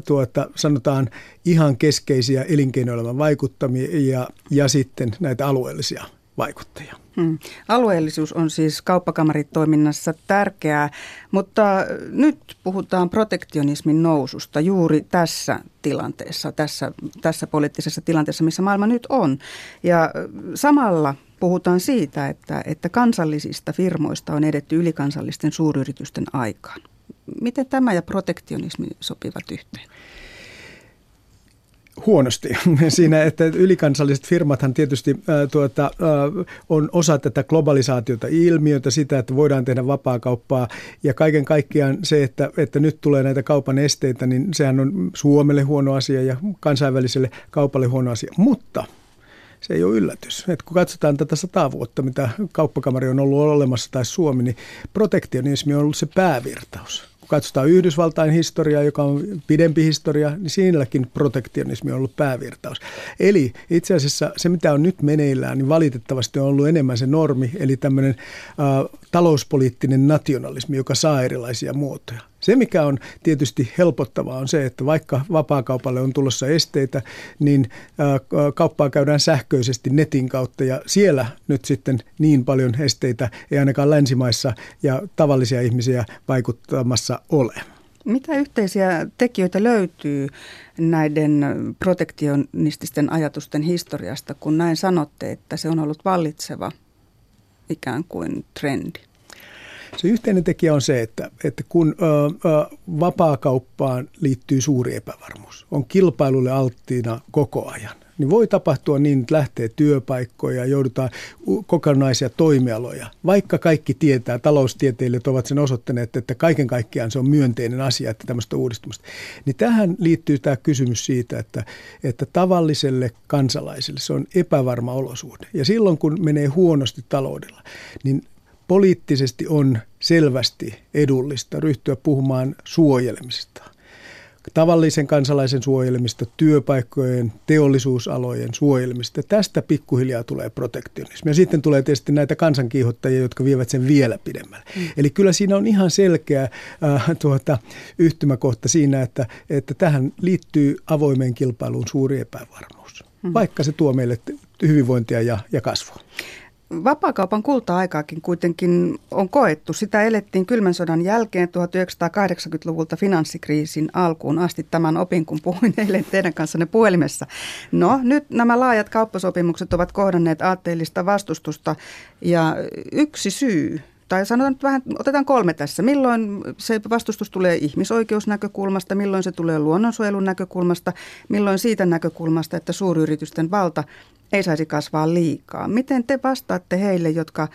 tuota, sanotaan ihan keskeisiä elinkeinoelämän vaikuttamia ja, ja sitten näitä alueellisia vaikuttajia. Hmm. Alueellisuus on siis kauppakamaritoiminnassa tärkeää, mutta nyt puhutaan protektionismin noususta juuri tässä tilanteessa, tässä, tässä poliittisessa tilanteessa, missä maailma nyt on. Ja samalla puhutaan siitä, että, että kansallisista firmoista on edetty ylikansallisten suuryritysten aikaan. Miten tämä ja protektionismi sopivat yhteen? Huonosti. Siinä, että ylikansalliset firmathan tietysti ää, tuota, ää, on osa tätä globalisaatiota ilmiötä, sitä, että voidaan tehdä vapaakauppaa ja kaiken kaikkiaan se, että, että nyt tulee näitä kaupan esteitä, niin sehän on Suomelle huono asia ja kansainväliselle kaupalle huono asia, mutta se ei ole yllätys. Et kun katsotaan tätä sataa vuotta, mitä kauppakamari on ollut olemassa tai Suomi, niin protektionismi on ollut se päävirtaus katsotaan Yhdysvaltain historiaa, joka on pidempi historia, niin siinäkin protektionismi on ollut päävirtaus. Eli itse asiassa se, mitä on nyt meneillään, niin valitettavasti on ollut enemmän se normi, eli tämmöinen äh, talouspoliittinen nationalismi, joka saa erilaisia muotoja. Se, mikä on tietysti helpottavaa, on se, että vaikka vapaakaupalle on tulossa esteitä, niin kauppaa käydään sähköisesti netin kautta ja siellä nyt sitten niin paljon esteitä ei ainakaan länsimaissa ja tavallisia ihmisiä vaikuttamassa ole. Mitä yhteisiä tekijöitä löytyy näiden protektionististen ajatusten historiasta, kun näin sanotte, että se on ollut vallitseva ikään kuin trendi? Se yhteinen tekijä on se, että, että kun ö, ö, vapaakauppaan liittyy suuri epävarmuus, on kilpailulle alttiina koko ajan, niin voi tapahtua niin, että lähtee työpaikkoja ja joudutaan kokonaisia toimialoja. Vaikka kaikki tietää, taloustieteilijät ovat sen osoittaneet, että kaiken kaikkiaan se on myönteinen asia, että tämmöistä uudistumista. Niin tähän liittyy tämä kysymys siitä, että, että tavalliselle kansalaiselle se on epävarma olosuhde. Ja silloin kun menee huonosti taloudella, niin poliittisesti on selvästi edullista ryhtyä puhumaan suojelemisesta. Tavallisen kansalaisen suojelemista, työpaikkojen, teollisuusalojen suojelemista. Tästä pikkuhiljaa tulee protektionismi. Ja sitten tulee tietysti näitä kansankiihottajia, jotka vievät sen vielä pidemmälle. Mm. Eli kyllä siinä on ihan selkeä äh, tuota, yhtymäkohta siinä, että, että tähän liittyy avoimeen kilpailuun suuri epävarmuus. Mm. Vaikka se tuo meille hyvinvointia ja, ja kasvua. Vapaakaupan kulta-aikaakin kuitenkin on koettu. Sitä elettiin kylmän sodan jälkeen 1980-luvulta finanssikriisin alkuun asti tämän opin, kun puhuin eilen teidän kanssanne puhelimessa. No, nyt nämä laajat kauppasopimukset ovat kohdanneet aatteellista vastustusta ja yksi syy tai sanotaan nyt vähän, otetaan kolme tässä. Milloin se vastustus tulee ihmisoikeusnäkökulmasta, milloin se tulee luonnonsuojelun näkökulmasta, milloin siitä näkökulmasta, että suuryritysten valta ei saisi kasvaa liikaa. Miten te vastaatte heille, jotka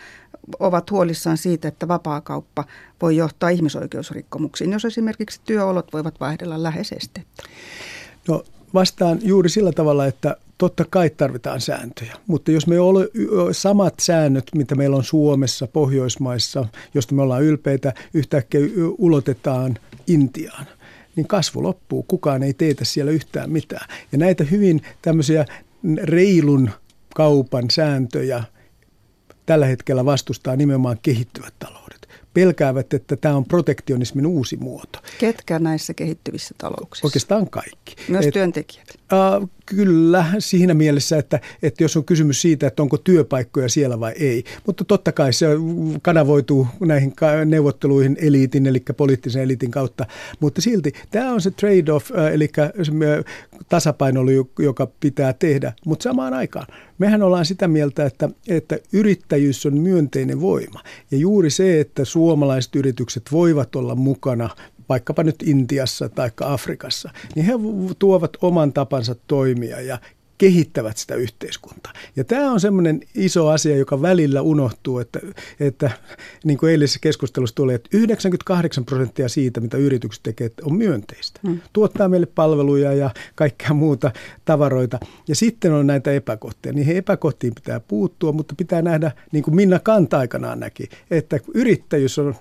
ovat huolissaan siitä, että vapaakauppa voi johtaa ihmisoikeusrikkomuksiin, jos esimerkiksi työolot voivat vaihdella lähes estettä? No vastaan juuri sillä tavalla, että totta kai tarvitaan sääntöjä, mutta jos me ole samat säännöt, mitä meillä on Suomessa, Pohjoismaissa, josta me ollaan ylpeitä, yhtäkkiä ulotetaan Intiaan, niin kasvu loppuu. Kukaan ei teetä siellä yhtään mitään. Ja näitä hyvin tämmöisiä reilun kaupan sääntöjä tällä hetkellä vastustaa nimenomaan kehittyvät taloudet. Pelkäävät, että tämä on protektionismin uusi muoto. Ketkä näissä kehittyvissä talouksissa? Oikeastaan kaikki. Myös Et, työntekijät. Kyllä, siinä mielessä, että, että jos on kysymys siitä, että onko työpaikkoja siellä vai ei. Mutta totta kai se kanavoituu näihin neuvotteluihin eliitin, eli poliittisen eliitin kautta. Mutta silti tämä on se trade-off, eli tasapaino, joka pitää tehdä. Mutta samaan aikaan mehän ollaan sitä mieltä, että, että yrittäjyys on myönteinen voima. Ja juuri se, että suomalaiset yritykset voivat olla mukana vaikkapa nyt Intiassa tai Afrikassa, niin he tuovat oman tapansa toimia ja kehittävät sitä yhteiskuntaa. Ja tämä on semmoinen iso asia, joka välillä unohtuu, että, että niin kuin eilisessä keskustelussa tuli, että 98 prosenttia siitä, mitä yritykset tekevät, on myönteistä. Hmm. Tuottaa meille palveluja ja kaikkea muuta tavaroita. Ja sitten on näitä epäkohtia. Niihin epäkohtiin pitää puuttua, mutta pitää nähdä, niin kuin Minna Kanta aikanaan näki, että yrittäjyys on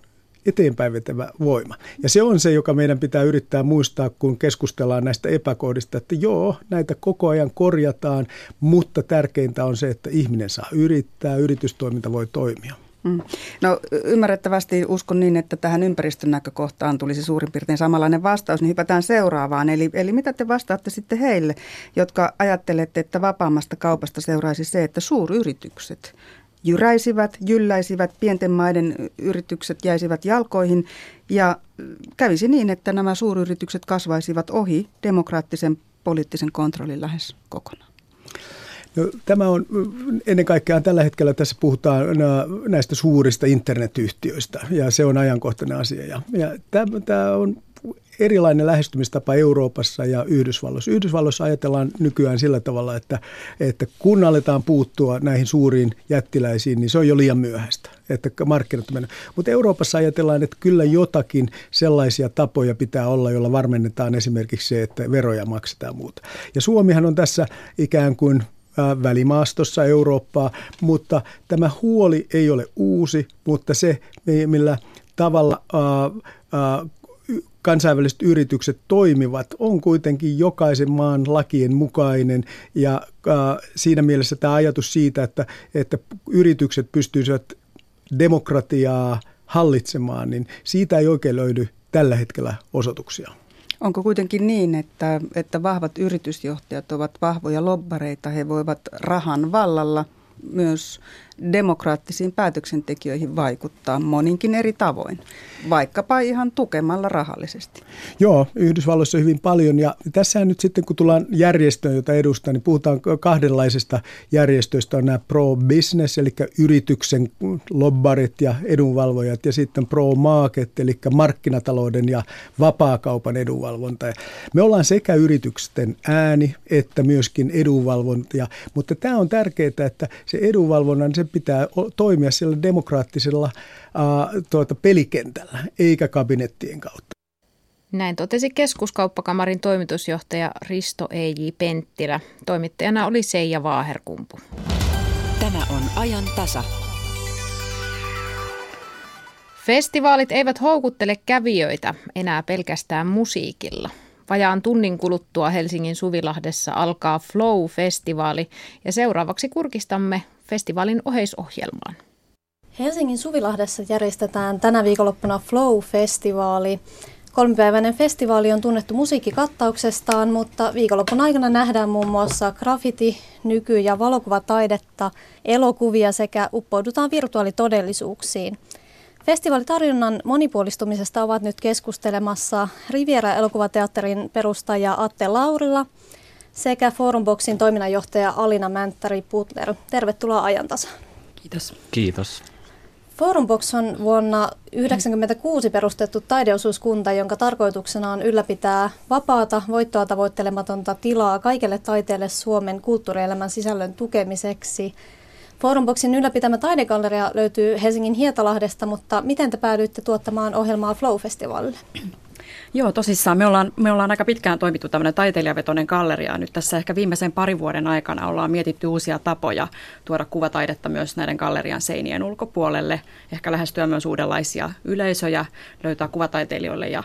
eteenpäin vetävä voima. Ja se on se, joka meidän pitää yrittää muistaa, kun keskustellaan näistä epäkohdista, että joo, näitä koko ajan korjataan, mutta tärkeintä on se, että ihminen saa yrittää, yritystoiminta voi toimia. Mm. No ymmärrettävästi uskon niin, että tähän ympäristön näkökohtaan tulisi suurin piirtein samanlainen vastaus, niin hypätään seuraavaan. Eli, eli mitä te vastaatte sitten heille, jotka ajattelette, että vapaammasta kaupasta seuraisi se, että suuryritykset jyräisivät, jylläisivät, pienten maiden yritykset jäisivät jalkoihin ja kävisi niin, että nämä suuryritykset kasvaisivat ohi demokraattisen poliittisen kontrollin lähes kokonaan. No, tämä on ennen kaikkea tällä hetkellä tässä puhutaan näistä suurista internetyhtiöistä ja se on ajankohtainen asia. Ja, ja tämä, tämä on erilainen lähestymistapa Euroopassa ja Yhdysvalloissa. Yhdysvalloissa ajatellaan nykyään sillä tavalla, että, että kun aletaan puuttua näihin suuriin jättiläisiin, niin se on jo liian myöhäistä, että markkinat mennä. Mutta Euroopassa ajatellaan, että kyllä jotakin sellaisia tapoja pitää olla, joilla varmennetaan esimerkiksi se, että veroja maksetaan muuta. Ja Suomihan on tässä ikään kuin välimaastossa Eurooppaa, mutta tämä huoli ei ole uusi, mutta se, millä tavalla kansainväliset yritykset toimivat, on kuitenkin jokaisen maan lakien mukainen ja äh, siinä mielessä tämä ajatus siitä, että, että yritykset pystyisivät demokratiaa hallitsemaan, niin siitä ei oikein löydy tällä hetkellä osoituksia. Onko kuitenkin niin, että, että vahvat yritysjohtajat ovat vahvoja lobbareita, he voivat rahan vallalla myös demokraattisiin päätöksentekijöihin vaikuttaa moninkin eri tavoin, vaikkapa ihan tukemalla rahallisesti. Joo, Yhdysvalloissa hyvin paljon ja tässä nyt sitten kun tullaan järjestöön, jota edustaa, niin puhutaan kahdenlaisesta järjestöistä. On nämä pro-business, eli yrityksen lobbarit ja edunvalvojat ja sitten pro-market, eli markkinatalouden ja vapaakaupan edunvalvonta. Me ollaan sekä yritysten ääni että myöskin edunvalvonta, mutta tämä on tärkeää, että se edunvalvonnan se pitää toimia siellä demokraattisella uh, tuota, pelikentällä, eikä kabinettien kautta. Näin totesi keskuskauppakamarin toimitusjohtaja Risto E.J. Penttilä. Toimittajana oli Seija Vaaherkumpu. Tämä on ajan tasa. Festivaalit eivät houkuttele kävijöitä enää pelkästään musiikilla. Vajaan tunnin kuluttua Helsingin Suvilahdessa alkaa Flow-festivaali ja seuraavaksi kurkistamme festivaalin oheisohjelmaan. Helsingin Suvilahdessa järjestetään tänä viikonloppuna Flow-festivaali. Kolmipäiväinen festivaali on tunnettu musiikkikattauksestaan, mutta viikonlopun aikana nähdään muun muassa graffiti, nyky- ja valokuvataidetta, elokuvia sekä uppoudutaan virtuaalitodellisuuksiin. Festivaalitarjonnan monipuolistumisesta ovat nyt keskustelemassa Riviera-elokuvateatterin perustaja Atte Laurila sekä Forumboxin toiminnanjohtaja Alina Mänttäri Putler. Tervetuloa ajantasaan. Kiitos. Kiitos. Forumbox on vuonna 1996 perustettu taideosuuskunta, jonka tarkoituksena on ylläpitää vapaata, voittoa tavoittelematonta tilaa kaikelle taiteelle Suomen kulttuurielämän sisällön tukemiseksi. Forumboxin ylläpitämä taidegalleria löytyy Helsingin Hietalahdesta, mutta miten te päädyitte tuottamaan ohjelmaa Flow-festivaalille? Joo, tosissaan. Me ollaan, me ollaan aika pitkään toimittu tämmöinen taiteilijavetoinen galleria. Nyt tässä ehkä viimeisen parin vuoden aikana ollaan mietitty uusia tapoja tuoda kuvataidetta myös näiden gallerian seinien ulkopuolelle. Ehkä lähestyä myös uudenlaisia yleisöjä, löytää kuvataiteilijoille ja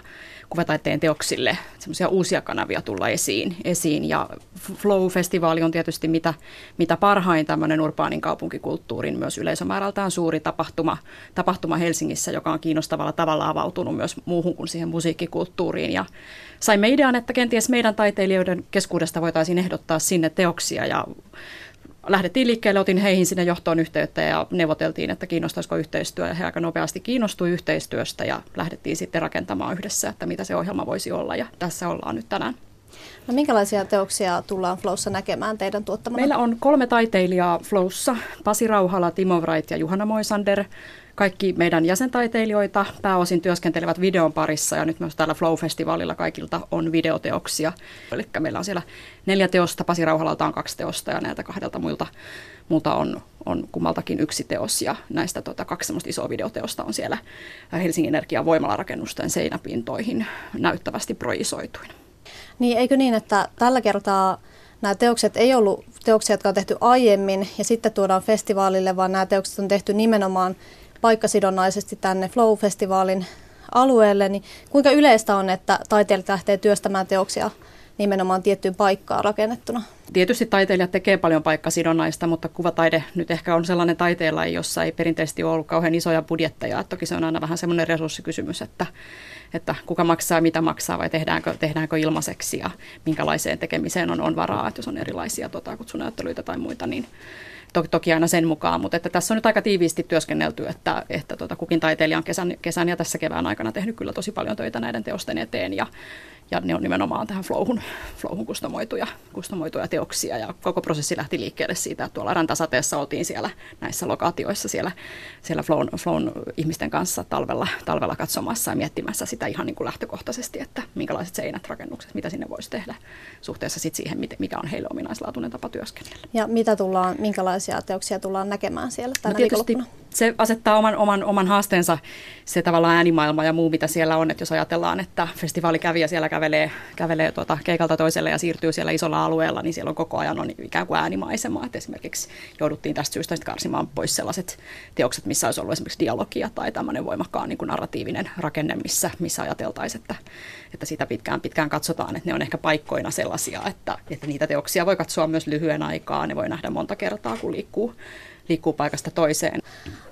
kuvataiteen teoksille semmoisia uusia kanavia tulla esiin. esiin. Ja Flow-festivaali on tietysti mitä, mitä parhain tämmöinen urbaanin kaupunkikulttuurin myös yleisömäärältään suuri tapahtuma, tapahtuma Helsingissä, joka on kiinnostavalla tavalla avautunut myös muuhun kuin siihen musiikkikulttuuriin kulttuuriin ja saimme idean, että kenties meidän taiteilijoiden keskuudesta voitaisiin ehdottaa sinne teoksia ja lähdettiin liikkeelle, otin heihin sinne johtoon yhteyttä ja neuvoteltiin, että kiinnostaisiko yhteistyö ja he aika nopeasti kiinnostui yhteistyöstä ja lähdettiin sitten rakentamaan yhdessä, että mitä se ohjelma voisi olla ja tässä ollaan nyt tänään. No minkälaisia teoksia tullaan Flowssa näkemään teidän tuottamana? Meillä on kolme taiteilijaa Flowssa, Pasi Rauhala, Timo Wright ja Juhana Moisander. Kaikki meidän jäsentaiteilijoita pääosin työskentelevät videon parissa ja nyt myös täällä Flow-festivaalilla kaikilta on videoteoksia. Eli meillä on siellä neljä teosta, Pasi Rauhalalta on kaksi teosta ja näiltä kahdelta muilta, muilta on, on kummaltakin yksi teos ja näistä tota, kaksi semmoista isoa videoteosta on siellä Helsingin Energian voimalarakennusten seinäpintoihin näyttävästi projisoituina. Niin, eikö niin, että tällä kertaa nämä teokset ei ollut teoksia, jotka on tehty aiemmin ja sitten tuodaan festivaalille, vaan nämä teokset on tehty nimenomaan paikkasidonnaisesti tänne Flow-festivaalin alueelle, niin kuinka yleistä on, että taiteilijat lähtee työstämään teoksia nimenomaan tiettyyn paikkaan rakennettuna? Tietysti taiteilijat tekee paljon paikkasidonnaista, mutta kuvataide nyt ehkä on sellainen taiteella, jossa ei perinteisesti ole ollut kauhean isoja budjetteja. Toki se on aina vähän semmoinen resurssikysymys, että, että kuka maksaa, mitä maksaa vai tehdäänkö, tehdäänkö ilmaiseksi ja minkälaiseen tekemiseen on, on varaa, että jos on erilaisia tota, kutsunäyttelyitä tai muita, niin toki, toki aina sen mukaan, mutta että tässä on nyt aika tiiviisti työskennelty, että, että tota, kukin taiteilija on kesän, kesän ja tässä kevään aikana tehnyt kyllä tosi paljon töitä näiden teosten eteen ja, ja ne on nimenomaan tähän flowhun, flowhun kustomoituja, kustomoituja teoksia ja koko prosessi lähti liikkeelle siitä, että tuolla rantasateessa oltiin siellä näissä lokaatioissa siellä, siellä flown, flown ihmisten kanssa talvella, talvella katsomassa ja miettimässä sitä ihan niin kuin lähtökohtaisesti, että minkälaiset seinät, rakennukset, mitä sinne voisi tehdä suhteessa sit siihen, mikä on heille ominaislaatuinen tapa työskennellä. Ja mitä tullaan, minkälaisia teoksia tullaan näkemään siellä tänä no tietysti se asettaa oman, oman, oman haasteensa se tavallaan äänimaailma ja muu, mitä siellä on. Että jos ajatellaan, että festivaalikävijä siellä kävelee, kävelee tuota keikalta toiselle ja siirtyy siellä isolla alueella, niin siellä on koko ajan on ikään kuin äänimaisema. Että esimerkiksi jouduttiin tästä syystä karsimaan pois sellaiset teokset, missä olisi ollut esimerkiksi dialogia tai tämmöinen voimakkaan niin kuin narratiivinen rakenne, missä, missä ajateltaisiin, että, että sitä pitkään, pitkään katsotaan, että ne on ehkä paikkoina sellaisia, että, että niitä teoksia voi katsoa myös lyhyen aikaa, ne voi nähdä monta kertaa, kun liikkuu liikkuu paikasta toiseen.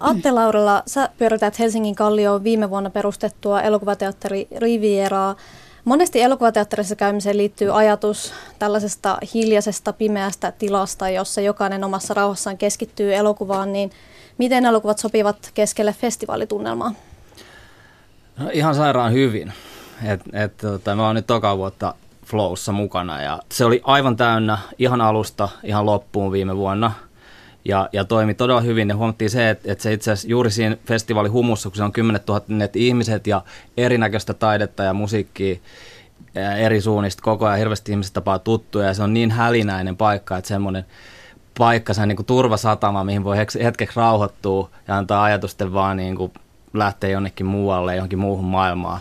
Atte Laurella, sä pyörität Helsingin Kallioon viime vuonna perustettua elokuvateatteri Rivieraa. Monesti elokuvateatterissa käymiseen liittyy ajatus tällaisesta hiljaisesta, pimeästä tilasta, jossa jokainen omassa rauhassaan keskittyy elokuvaan, niin miten elokuvat sopivat keskelle festivaalitunnelmaa? No, ihan sairaan hyvin. Et, et, tota, mä oon nyt toka vuotta Flowssa mukana ja se oli aivan täynnä ihan alusta ihan loppuun viime vuonna – ja, ja toimi todella hyvin. Ja huomattiin se, että, että se itse asiassa juuri siinä festivaalin humussa, kun se on 10 000 ihmiset ja erinäköistä taidetta ja musiikkia eri suunnista koko ajan hirveästi ihmiset tapaa tuttuja ja se on niin hälinäinen paikka, että semmoinen paikka, se on niin kuin turvasatama, mihin voi hetkeksi rauhoittua ja antaa ajatusten vaan niin kuin lähteä jonnekin muualle, johonkin muuhun maailmaan,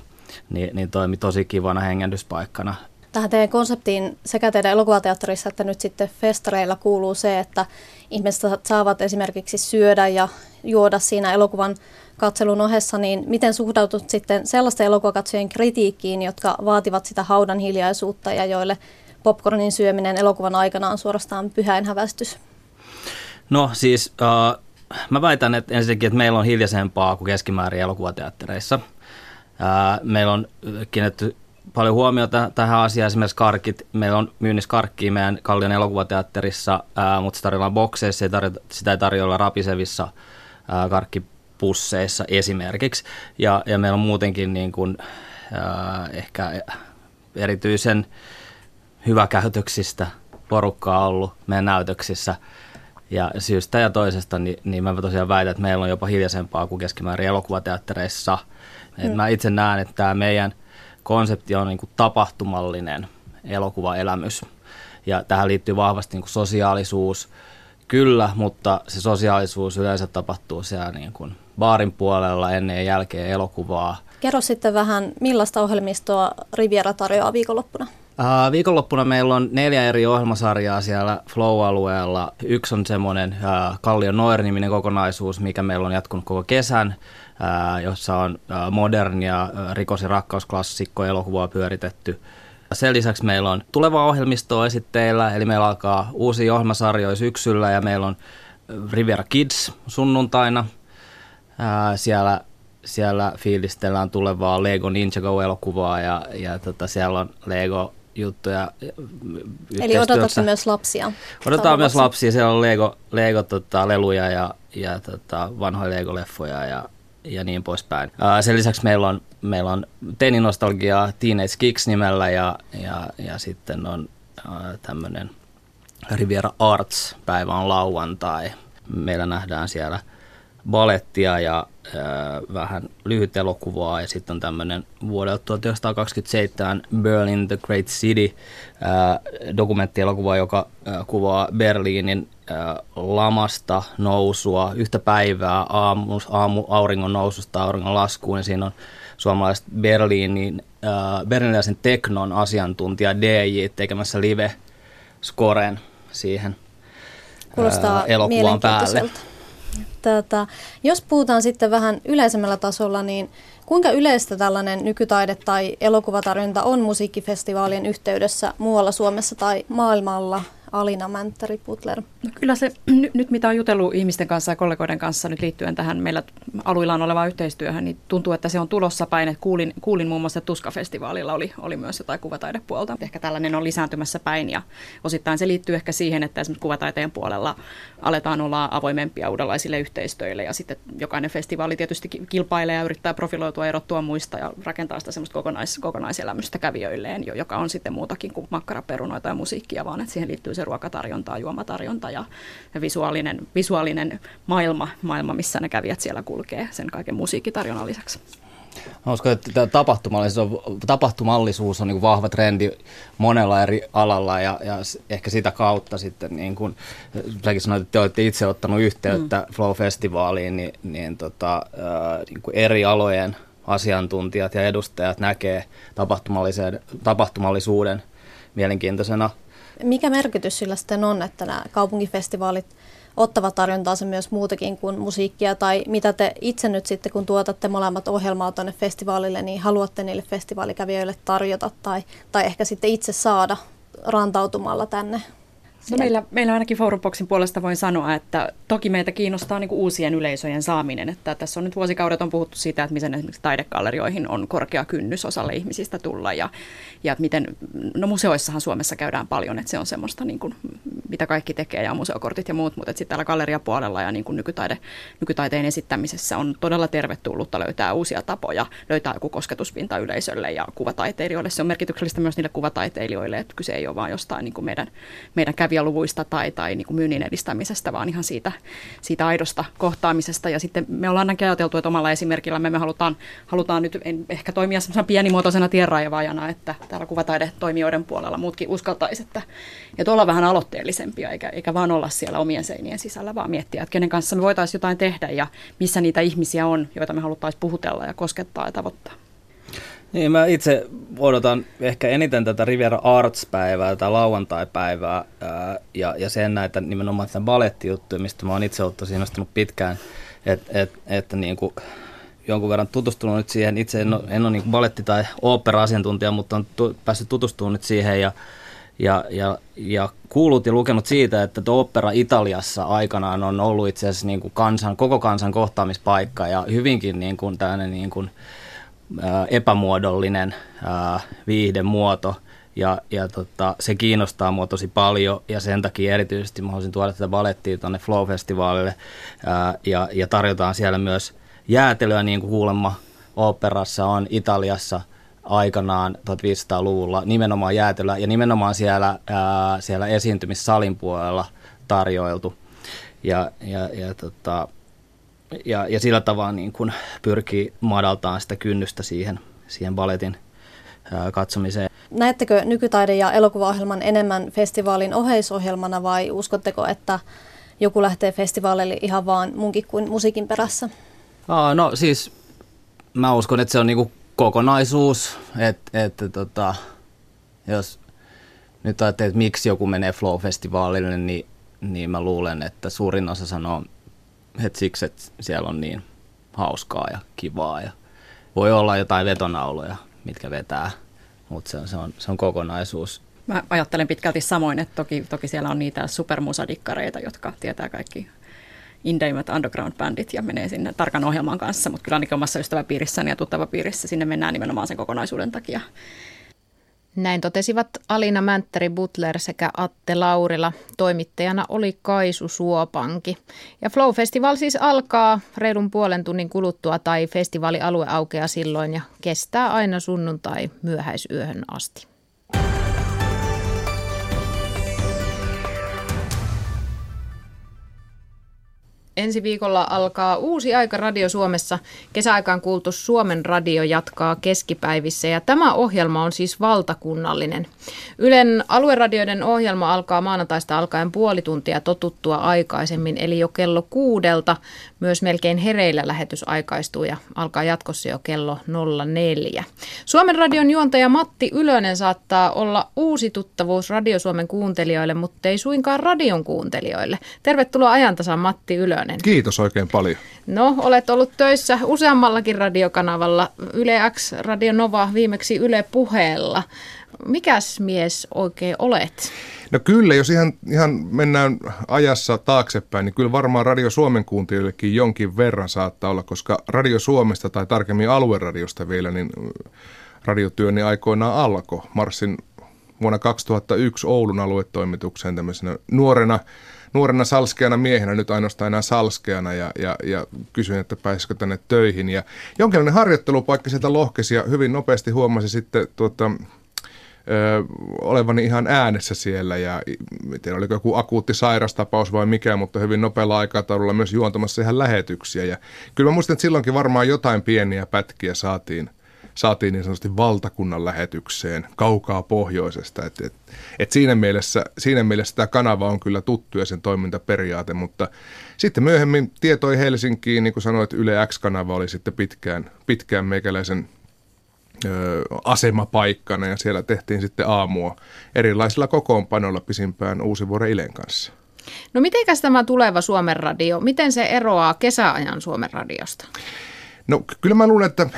niin, niin toimi tosi kivana hengähdyspaikkana tähän teidän konseptiin sekä teidän elokuvateatterissa että nyt sitten festareilla kuuluu se, että ihmiset saavat esimerkiksi syödä ja juoda siinä elokuvan katselun ohessa, niin miten suhtautut sitten sellaisten elokuvakatsojien kritiikkiin, jotka vaativat sitä haudan hiljaisuutta ja joille popcornin syöminen elokuvan aikana on suorastaan pyhäinhävästys? No siis äh, mä väitän, että ensinnäkin, että meillä on hiljaisempaa kuin keskimäärin elokuvateattereissa. Äh, meillä on kiinnitetty paljon huomiota tähän asiaan. Esimerkiksi karkit, meillä on myynnissä karkkia meidän Kallion elokuvateatterissa, ää, mutta se tarjolla bokseissa, sitä, tarjo, sitä ei tarjolla rapisevissa ää, karkkipusseissa esimerkiksi. Ja, ja meillä on muutenkin niin kuin, ää, ehkä erityisen hyväkäytöksistä porukkaa ollut meidän näytöksissä. Ja syystä ja toisesta, niin, niin mä tosiaan väitän, että meillä on jopa hiljaisempaa kuin keskimäärin elokuvateattereissa. Hmm. mä itse näen, että tämä meidän – konsepti on niin kuin tapahtumallinen elokuvaelämys. Ja tähän liittyy vahvasti niin kuin sosiaalisuus, kyllä, mutta se sosiaalisuus yleensä tapahtuu siellä niin kuin baarin puolella ennen ja jälkeen elokuvaa. Kerro sitten vähän, millaista ohjelmistoa Riviera tarjoaa viikonloppuna? Uh, viikonloppuna meillä on neljä eri ohjelmasarjaa siellä Flow-alueella. Yksi on semmoinen uh, Kallion Noir-niminen kokonaisuus, mikä meillä on jatkunut koko kesän jossa on modernia rikos- ja rakkausklassikko elokuvaa pyöritetty. Sen lisäksi meillä on tulevaa ohjelmistoa esitteillä, eli meillä alkaa uusi ohjelmasarjoja syksyllä ja meillä on Riviera Kids sunnuntaina. Siellä siellä fiilistellään tulevaa Lego Ninjago-elokuvaa ja, ja tota, siellä on Lego juttuja. Eli odotatte myös lapsia? Odotetaan myös lapsia. Siellä on Lego, Lego tota, leluja ja, ja tota, vanhoja Lego-leffoja ja, ja niin poispäin. Ää, sen lisäksi meillä on, meillä on teininostalgia Teenage Kicks nimellä ja, ja, ja sitten on tämmöinen Riviera Arts-päivä on lauantai. Meillä nähdään siellä balettia ja vähän lyhyt elokuvaa ja sitten on tämmöinen vuodelta 1927 Berlin the Great City dokumenttielokuva, joka kuvaa Berliinin lamasta nousua yhtä päivää aamu, aamu auringon noususta auringon laskuun siinä on suomalaiset Berliinin, berliiniläisen teknon asiantuntija DJ tekemässä live-scoren siihen Kuulostaa elokuvaan päälle. Tätä, jos puhutaan sitten vähän yleisemmällä tasolla, niin kuinka yleistä tällainen nykytaide- tai elokuvatarjonta on musiikkifestivaalien yhteydessä muualla Suomessa tai maailmalla? Alina Mänttäri Putler? No kyllä se nyt, nyt mitä on jutellut ihmisten kanssa ja kollegoiden kanssa nyt liittyen tähän meillä aluillaan olevaan yhteistyöhön, niin tuntuu, että se on tulossa päin. Että kuulin, kuulin muun muassa, että Tuska-festivaalilla oli, oli myös jotain kuvataidepuolta. Ehkä tällainen on lisääntymässä päin ja osittain se liittyy ehkä siihen, että esimerkiksi kuvataiteen puolella aletaan olla avoimempia uudenlaisille yhteistyöille ja sitten jokainen festivaali tietysti kilpailee ja yrittää profiloitua, erottua muista ja rakentaa sitä semmoista kokonais, kokonaiselämystä kävijöilleen, joka on sitten muutakin kuin makkaraperunoita ja musiikkia, vaan että siihen liittyy se ruokatarjonta, juomatarjonta ja visuaalinen, visuaalinen maailma, maailma, missä ne kävijät siellä kulkee sen kaiken musiikkitarjonnan lisäksi. Mä uskon, että tapahtumallisuus on, tapahtumallisuus on niin vahva trendi monella eri alalla ja, ja ehkä sitä kautta sitten, niin kuin säkin sanoit, että te olette itse ottanut yhteyttä mm. Flow-festivaaliin, niin, niin, tota, niin kuin eri alojen asiantuntijat ja edustajat näkee tapahtumallisuuden mielenkiintoisena mikä merkitys sillä sitten on, että nämä kaupunkifestivaalit ottavat tarjontaansa myös muutakin kuin musiikkia, tai mitä te itse nyt sitten, kun tuotatte molemmat ohjelmaa tuonne festivaalille, niin haluatte niille festivaalikävijöille tarjota, tai, tai ehkä sitten itse saada rantautumalla tänne No meillä, meillä ainakin Forumboxin puolesta voin sanoa, että toki meitä kiinnostaa niin kuin uusien yleisöjen saaminen. Että tässä on nyt vuosikaudet on puhuttu siitä, että miten esimerkiksi taidegallerioihin on korkea kynnys osalle ihmisistä tulla. Ja, ja miten, no museoissahan Suomessa käydään paljon, että se on semmoista, niin kuin, mitä kaikki tekee ja museokortit ja muut. Mutta sitten täällä galleriapuolella ja niin kuin nykytaide, nykytaiteen esittämisessä on todella tervetullutta löytää uusia tapoja, löytää joku kosketuspinta yleisölle ja kuvataiteilijoille. Se on merkityksellistä myös niille kuvataiteilijoille, että kyse ei ole vain jostain niin kuin meidän, meidän kävi luvuista tai, tai niin kuin myynnin edistämisestä, vaan ihan siitä, siitä aidosta kohtaamisesta. Ja sitten me ollaan ainakin ajateltu, että omalla esimerkillä me, me halutaan, halutaan nyt ehkä toimia semmoisena pienimuotoisena tienraivajana, että täällä kuvataidetoimijoiden puolella muutkin uskaltaisivat, että, että olla vähän aloitteellisempia, eikä, eikä vaan olla siellä omien seinien sisällä, vaan miettiä, että kenen kanssa me voitaisiin jotain tehdä ja missä niitä ihmisiä on, joita me haluttaisiin puhutella ja koskettaa ja tavoittaa. Niin, mä itse odotan ehkä eniten tätä Riviera Arts-päivää, tätä lauantai-päivää ää, ja, ja sen näitä nimenomaan sitä balettijuttuja, mistä mä oon itse ollut tosi innostunut pitkään, et, et, että niin kuin jonkun verran tutustunut nyt siihen. Itse en ole, en ole niin baletti- tai opera-asiantuntija, mutta on tu, päässyt tutustumaan nyt siihen ja, ja, ja, ja kuullut ja lukenut siitä, että tuo opera Italiassa aikanaan on ollut itse asiassa niin kuin kansan, koko kansan kohtaamispaikka ja hyvinkin niin kuin tämmöinen niin kuin, epämuodollinen viihdemuoto. Ja, ja tota, se kiinnostaa mua tosi paljon ja sen takia erityisesti mä haluaisin tuoda tätä balettia tuonne Flow-festivaalille ää, ja, ja tarjotaan siellä myös jäätelyä niin kuin kuulemma operassa on Italiassa aikanaan 1500-luvulla nimenomaan jäätelyä ja nimenomaan siellä, ää, siellä esiintymissalin puolella tarjoiltu. Ja, ja, ja tota, ja, ja sillä tavalla niin kuin pyrkii madaltamaan sitä kynnystä siihen, siihen baletin ää, katsomiseen. Näettekö nykytaide- ja elokuvaohjelman enemmän festivaalin oheisohjelmana vai uskotteko, että joku lähtee festivaalille ihan vaan munkin kuin musiikin perässä? Aa, no siis mä uskon, että se on niinku kokonaisuus, että, että tota, jos nyt ajattelee, että miksi joku menee Flow-festivaalille, niin, niin mä luulen, että suurin osa sanoo että siksi, että siellä on niin hauskaa ja kivaa ja voi olla jotain vetonauloja, mitkä vetää, mutta se on, se, on, se on kokonaisuus. Mä ajattelen pitkälti samoin, että toki, toki siellä on niitä supermusadikkareita, jotka tietää kaikki indeimmät underground-bändit ja menee sinne tarkan ohjelman kanssa, mutta kyllä ainakin omassa ystäväpiirissäni ja tuttavapiirissä sinne mennään nimenomaan sen kokonaisuuden takia. Näin totesivat Alina Mänttäri Butler sekä Atte Laurila. Toimittajana oli Kaisu Suopanki. Ja Flow Festival siis alkaa reilun puolen tunnin kuluttua tai festivaalialue aukeaa silloin ja kestää aina sunnuntai myöhäisyöhön asti. Ensi viikolla alkaa uusi aika Radio Suomessa. Kesäaikaan kuultu Suomen radio jatkaa keskipäivissä ja tämä ohjelma on siis valtakunnallinen. Ylen alueradioiden ohjelma alkaa maanantaista alkaen puoli tuntia totuttua aikaisemmin, eli jo kello kuudelta. Myös melkein hereillä lähetys aikaistuu ja alkaa jatkossa jo kello 04. Suomen radion juontaja Matti Ylönen saattaa olla uusi tuttavuus Radio Suomen kuuntelijoille, mutta ei suinkaan radion kuuntelijoille. Tervetuloa ajantasaan Matti Ylönen. Ylönen. Kiitos oikein paljon. No, olet ollut töissä useammallakin radiokanavalla. Yle X, Radio Nova, viimeksi Yle Puheella. Mikäs mies oikein olet? No kyllä, jos ihan, ihan mennään ajassa taaksepäin, niin kyllä varmaan Radio Suomen kuuntelijoillekin jonkin verran saattaa olla, koska Radio Suomesta tai tarkemmin alueradiosta vielä, niin radiotyöni aikoinaan alkoi. Marssin vuonna 2001 Oulun aluetoimitukseen tämmöisenä nuorena nuorena salskeana miehenä, nyt ainoastaan enää salskeana ja, ja, ja kysyin, että pääsisikö tänne töihin. Ja jonkinlainen harjoittelupaikka sieltä lohkesi ja hyvin nopeasti huomasi sitten tuota, ö, olevani ihan äänessä siellä ja en tiedä oliko joku akuutti sairastapaus vai mikä, mutta hyvin nopealla aikataululla myös juontamassa ihan lähetyksiä. Ja kyllä mä muistan, että silloinkin varmaan jotain pieniä pätkiä saatiin saatiin niin sanotusti valtakunnan lähetykseen kaukaa pohjoisesta. Et, et, et siinä, mielessä, siinä mielessä tämä kanava on kyllä tuttu ja sen toimintaperiaate, mutta sitten myöhemmin tietoi Helsinkiin, niin kuin sanoit, Yle X-kanava oli sitten pitkään, pitkään meikäläisen ö, asemapaikkana ja siellä tehtiin sitten aamua erilaisilla kokoonpanoilla pisimpään uusi vuoden Ilen kanssa. No mitenkäs tämä tuleva Suomen radio, miten se eroaa kesäajan Suomen radiosta? No kyllä mä luulen, että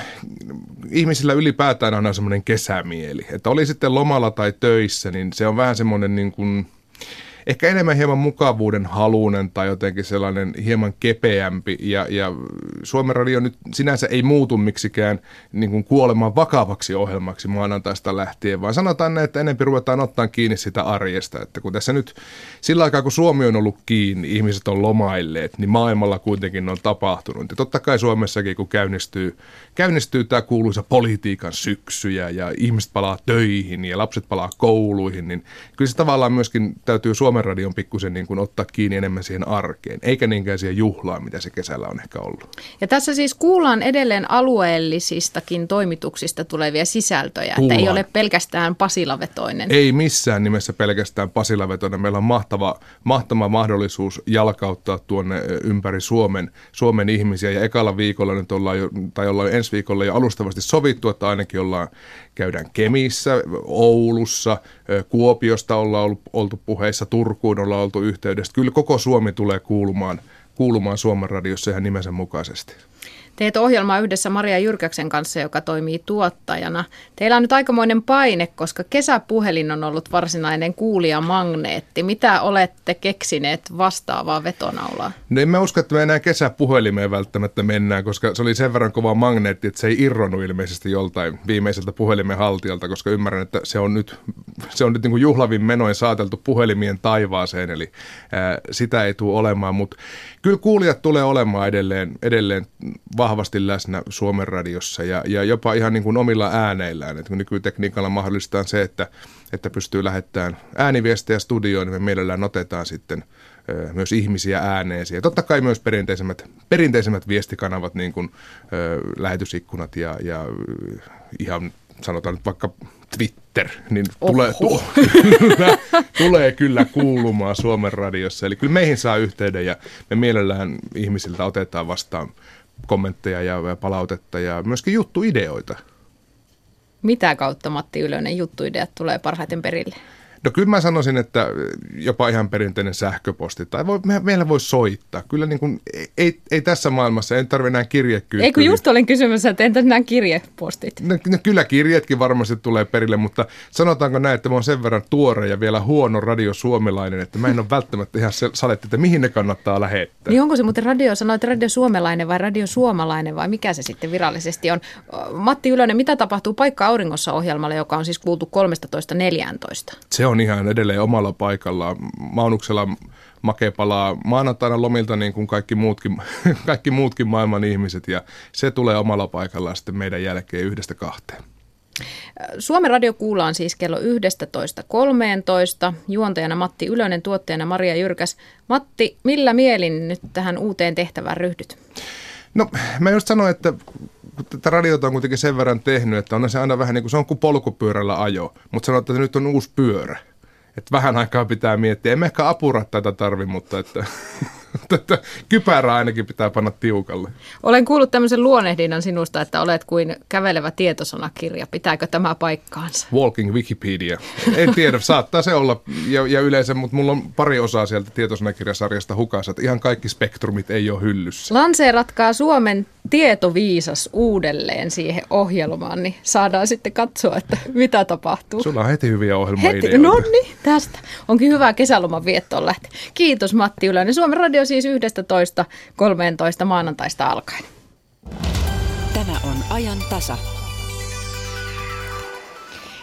ihmisillä ylipäätään on semmoinen kesämieli. Että oli sitten lomalla tai töissä, niin se on vähän semmoinen niin kuin – ehkä enemmän hieman mukavuuden halunen tai jotenkin sellainen hieman kepeämpi. Ja, ja Suomen radio nyt sinänsä ei muutu miksikään niin kuin kuolemaan vakavaksi ohjelmaksi maanantaista lähtien, vaan sanotaan näin, että enemmän ruvetaan ottaa kiinni sitä arjesta. Että kun tässä nyt sillä aikaa, kun Suomi on ollut kiinni, ihmiset on lomailleet, niin maailmalla kuitenkin on tapahtunut. Ja totta kai Suomessakin, kun käynnistyy, käynnistyy tämä kuuluisa politiikan syksyjä ja ihmiset palaa töihin ja lapset palaa kouluihin, niin kyllä se tavallaan myöskin täytyy Suomen Suomen radion pikkusen niin kuin ottaa kiinni enemmän siihen arkeen, eikä niinkään siihen juhlaan, mitä se kesällä on ehkä ollut. Ja tässä siis kuullaan edelleen alueellisistakin toimituksista tulevia sisältöjä, kuullaan. että ei ole pelkästään pasilavetoinen. Ei missään nimessä pelkästään pasilavetoinen. Meillä on mahtava, mahtava mahdollisuus jalkauttaa tuonne ympäri Suomen, Suomen ihmisiä, ja ekalla viikolla nyt ollaan jo, tai ollaan ensi viikolla jo alustavasti sovittu, että ainakin ollaan käydään Kemissä, Oulussa, Kuopiosta ollaan ollut, oltu puheissa, Turkuun ollaan oltu yhteydessä. Kyllä koko Suomi tulee kuulumaan, kuulumaan Suomen radiossa ihan nimensä mukaisesti. Teet ohjelmaa yhdessä Maria Jyrkäksen kanssa, joka toimii tuottajana. Teillä on nyt aikamoinen paine, koska kesäpuhelin on ollut varsinainen kuulijamagneetti. Mitä olette keksineet vastaavaa vetonaulaa? No en mä usko, että me enää kesäpuhelimeen välttämättä mennään, koska se oli sen verran kova magneetti, että se ei irronnut ilmeisesti joltain viimeiseltä puhelimen haltijalta, koska ymmärrän, että se on nyt, se on nyt niin kuin juhlavin menoin saateltu puhelimien taivaaseen, eli ää, sitä ei tule olemaan, mutta kyllä kuulijat tulee olemaan edelleen, edelleen vahvasti läsnä Suomen radiossa ja, ja jopa ihan niin kuin omilla ääneillään. kun nykytekniikalla mahdollistaa se, että, että pystyy lähettämään ääniviestejä studioon, niin me mielellään otetaan sitten myös ihmisiä ääneeseen. Ja totta kai myös perinteisemmät, perinteisemmät viestikanavat, niin kuin ö, lähetysikkunat ja, ja ihan sanotaan nyt vaikka Twitter, niin tulee, tu, kyllä, tulee kyllä kuulumaan Suomen radiossa. Eli kyllä meihin saa yhteyden ja me mielellään ihmisiltä otetaan vastaan kommentteja ja palautetta ja myöskin juttuideoita. Mitä kautta Matti Ylönen juttuideat tulee parhaiten perille? No kyllä mä sanoisin, että jopa ihan perinteinen sähköposti, tai voi, me, meillä voi soittaa. Kyllä niin kuin, ei, ei tässä maailmassa, ei tarvitse enää kirjekyyttä. Ei kun just olin kysymässä, että entäs nämä kirjepostit? No, no, kyllä kirjetkin varmasti tulee perille, mutta sanotaanko näin, että mä oon sen verran tuore ja vielä huono radiosuomelainen, että mä en ole välttämättä ihan saletti, että mihin ne kannattaa lähettää. Niin onko se muuten radio, sanoit radio suomalainen vai radio suomalainen vai mikä se sitten virallisesti on? Matti Ylönen, mitä tapahtuu Paikka auringossa ohjelmalle, joka on siis kuultu 13.14? Se on ihan edelleen omalla paikallaan. Maunuksella Make palaa maanantaina lomilta niin kuin kaikki muutkin, kaikki muutkin maailman ihmiset ja se tulee omalla paikallaan sitten meidän jälkeen yhdestä kahteen. Suomen radio kuullaan siis kello 11.13. Juontajana Matti Ylönen, tuottajana Maria Jyrkäs. Matti, millä mielin nyt tähän uuteen tehtävään ryhdyt? No mä just sanoin, että kun tätä radiota on kuitenkin sen verran tehnyt, että on se aina vähän niin kuin se on kuin polkupyörällä ajo, mutta sanotaan, että nyt on uusi pyörä että vähän aikaa pitää miettiä. Emme ehkä apurattaita tarvi, mutta että Tätä kypärää ainakin pitää panna tiukalle. Olen kuullut tämmöisen luonehdinnan sinusta, että olet kuin kävelevä tietosanakirja. Pitääkö tämä paikkaansa? Walking Wikipedia. En tiedä, saattaa se olla ja, ja yleensä, mutta mulla on pari osaa sieltä tietosanakirjasarjasta hukassa, että ihan kaikki spektrumit ei ole hyllyssä. Lanseeratkaa Suomen tietoviisas uudelleen siihen ohjelmaan, niin saadaan sitten katsoa, että mitä tapahtuu. Sulla on heti hyviä ohjelmaideoita. Heti, no niin, tästä. Onkin hyvä kesäloman viettoon lähteä. Kiitos Matti Ylönen. Suomen radio radio siis 11.13 maanantaista alkaen. Tämä on ajan tasa.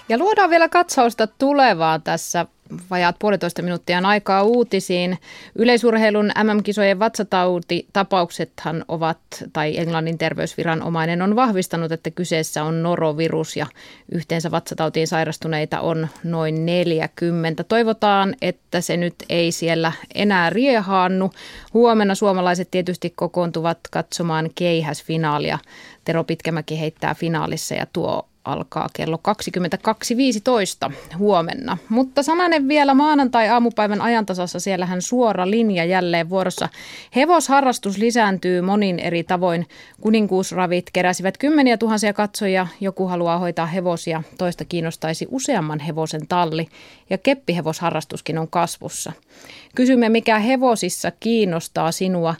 Ja luodaan vielä katsausta tulevaa tässä vajaat puolitoista minuuttia aikaa uutisiin. Yleisurheilun MM-kisojen vatsatautitapauksethan ovat, tai Englannin terveysviranomainen on vahvistanut, että kyseessä on norovirus ja yhteensä vatsatautiin sairastuneita on noin 40. Toivotaan, että se nyt ei siellä enää riehaannu. Huomenna suomalaiset tietysti kokoontuvat katsomaan keihäsfinaalia. Tero Pitkämäki heittää finaalissa ja tuo alkaa kello 22.15 huomenna. Mutta sananen vielä maanantai-aamupäivän ajantasassa, siellähän suora linja jälleen vuorossa. Hevosharrastus lisääntyy monin eri tavoin. Kuninkuusravit keräsivät kymmeniä tuhansia katsojia, joku haluaa hoitaa hevosia, toista kiinnostaisi useamman hevosen talli ja keppihevosharrastuskin on kasvussa. Kysymme, mikä hevosissa kiinnostaa sinua.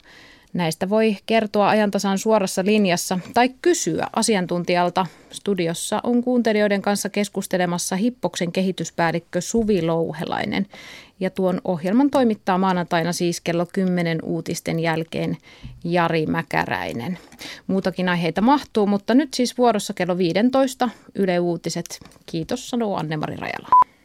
Näistä voi kertoa ajantasan suorassa linjassa tai kysyä asiantuntijalta. Studiossa on kuuntelijoiden kanssa keskustelemassa Hippoksen kehityspäällikkö Suvi Louhelainen. Ja tuon ohjelman toimittaa maanantaina siis kello 10 uutisten jälkeen Jari Mäkäräinen. Muutakin aiheita mahtuu, mutta nyt siis vuorossa kello 15 Yle Uutiset. Kiitos sanoo Anne-Mari Rajala.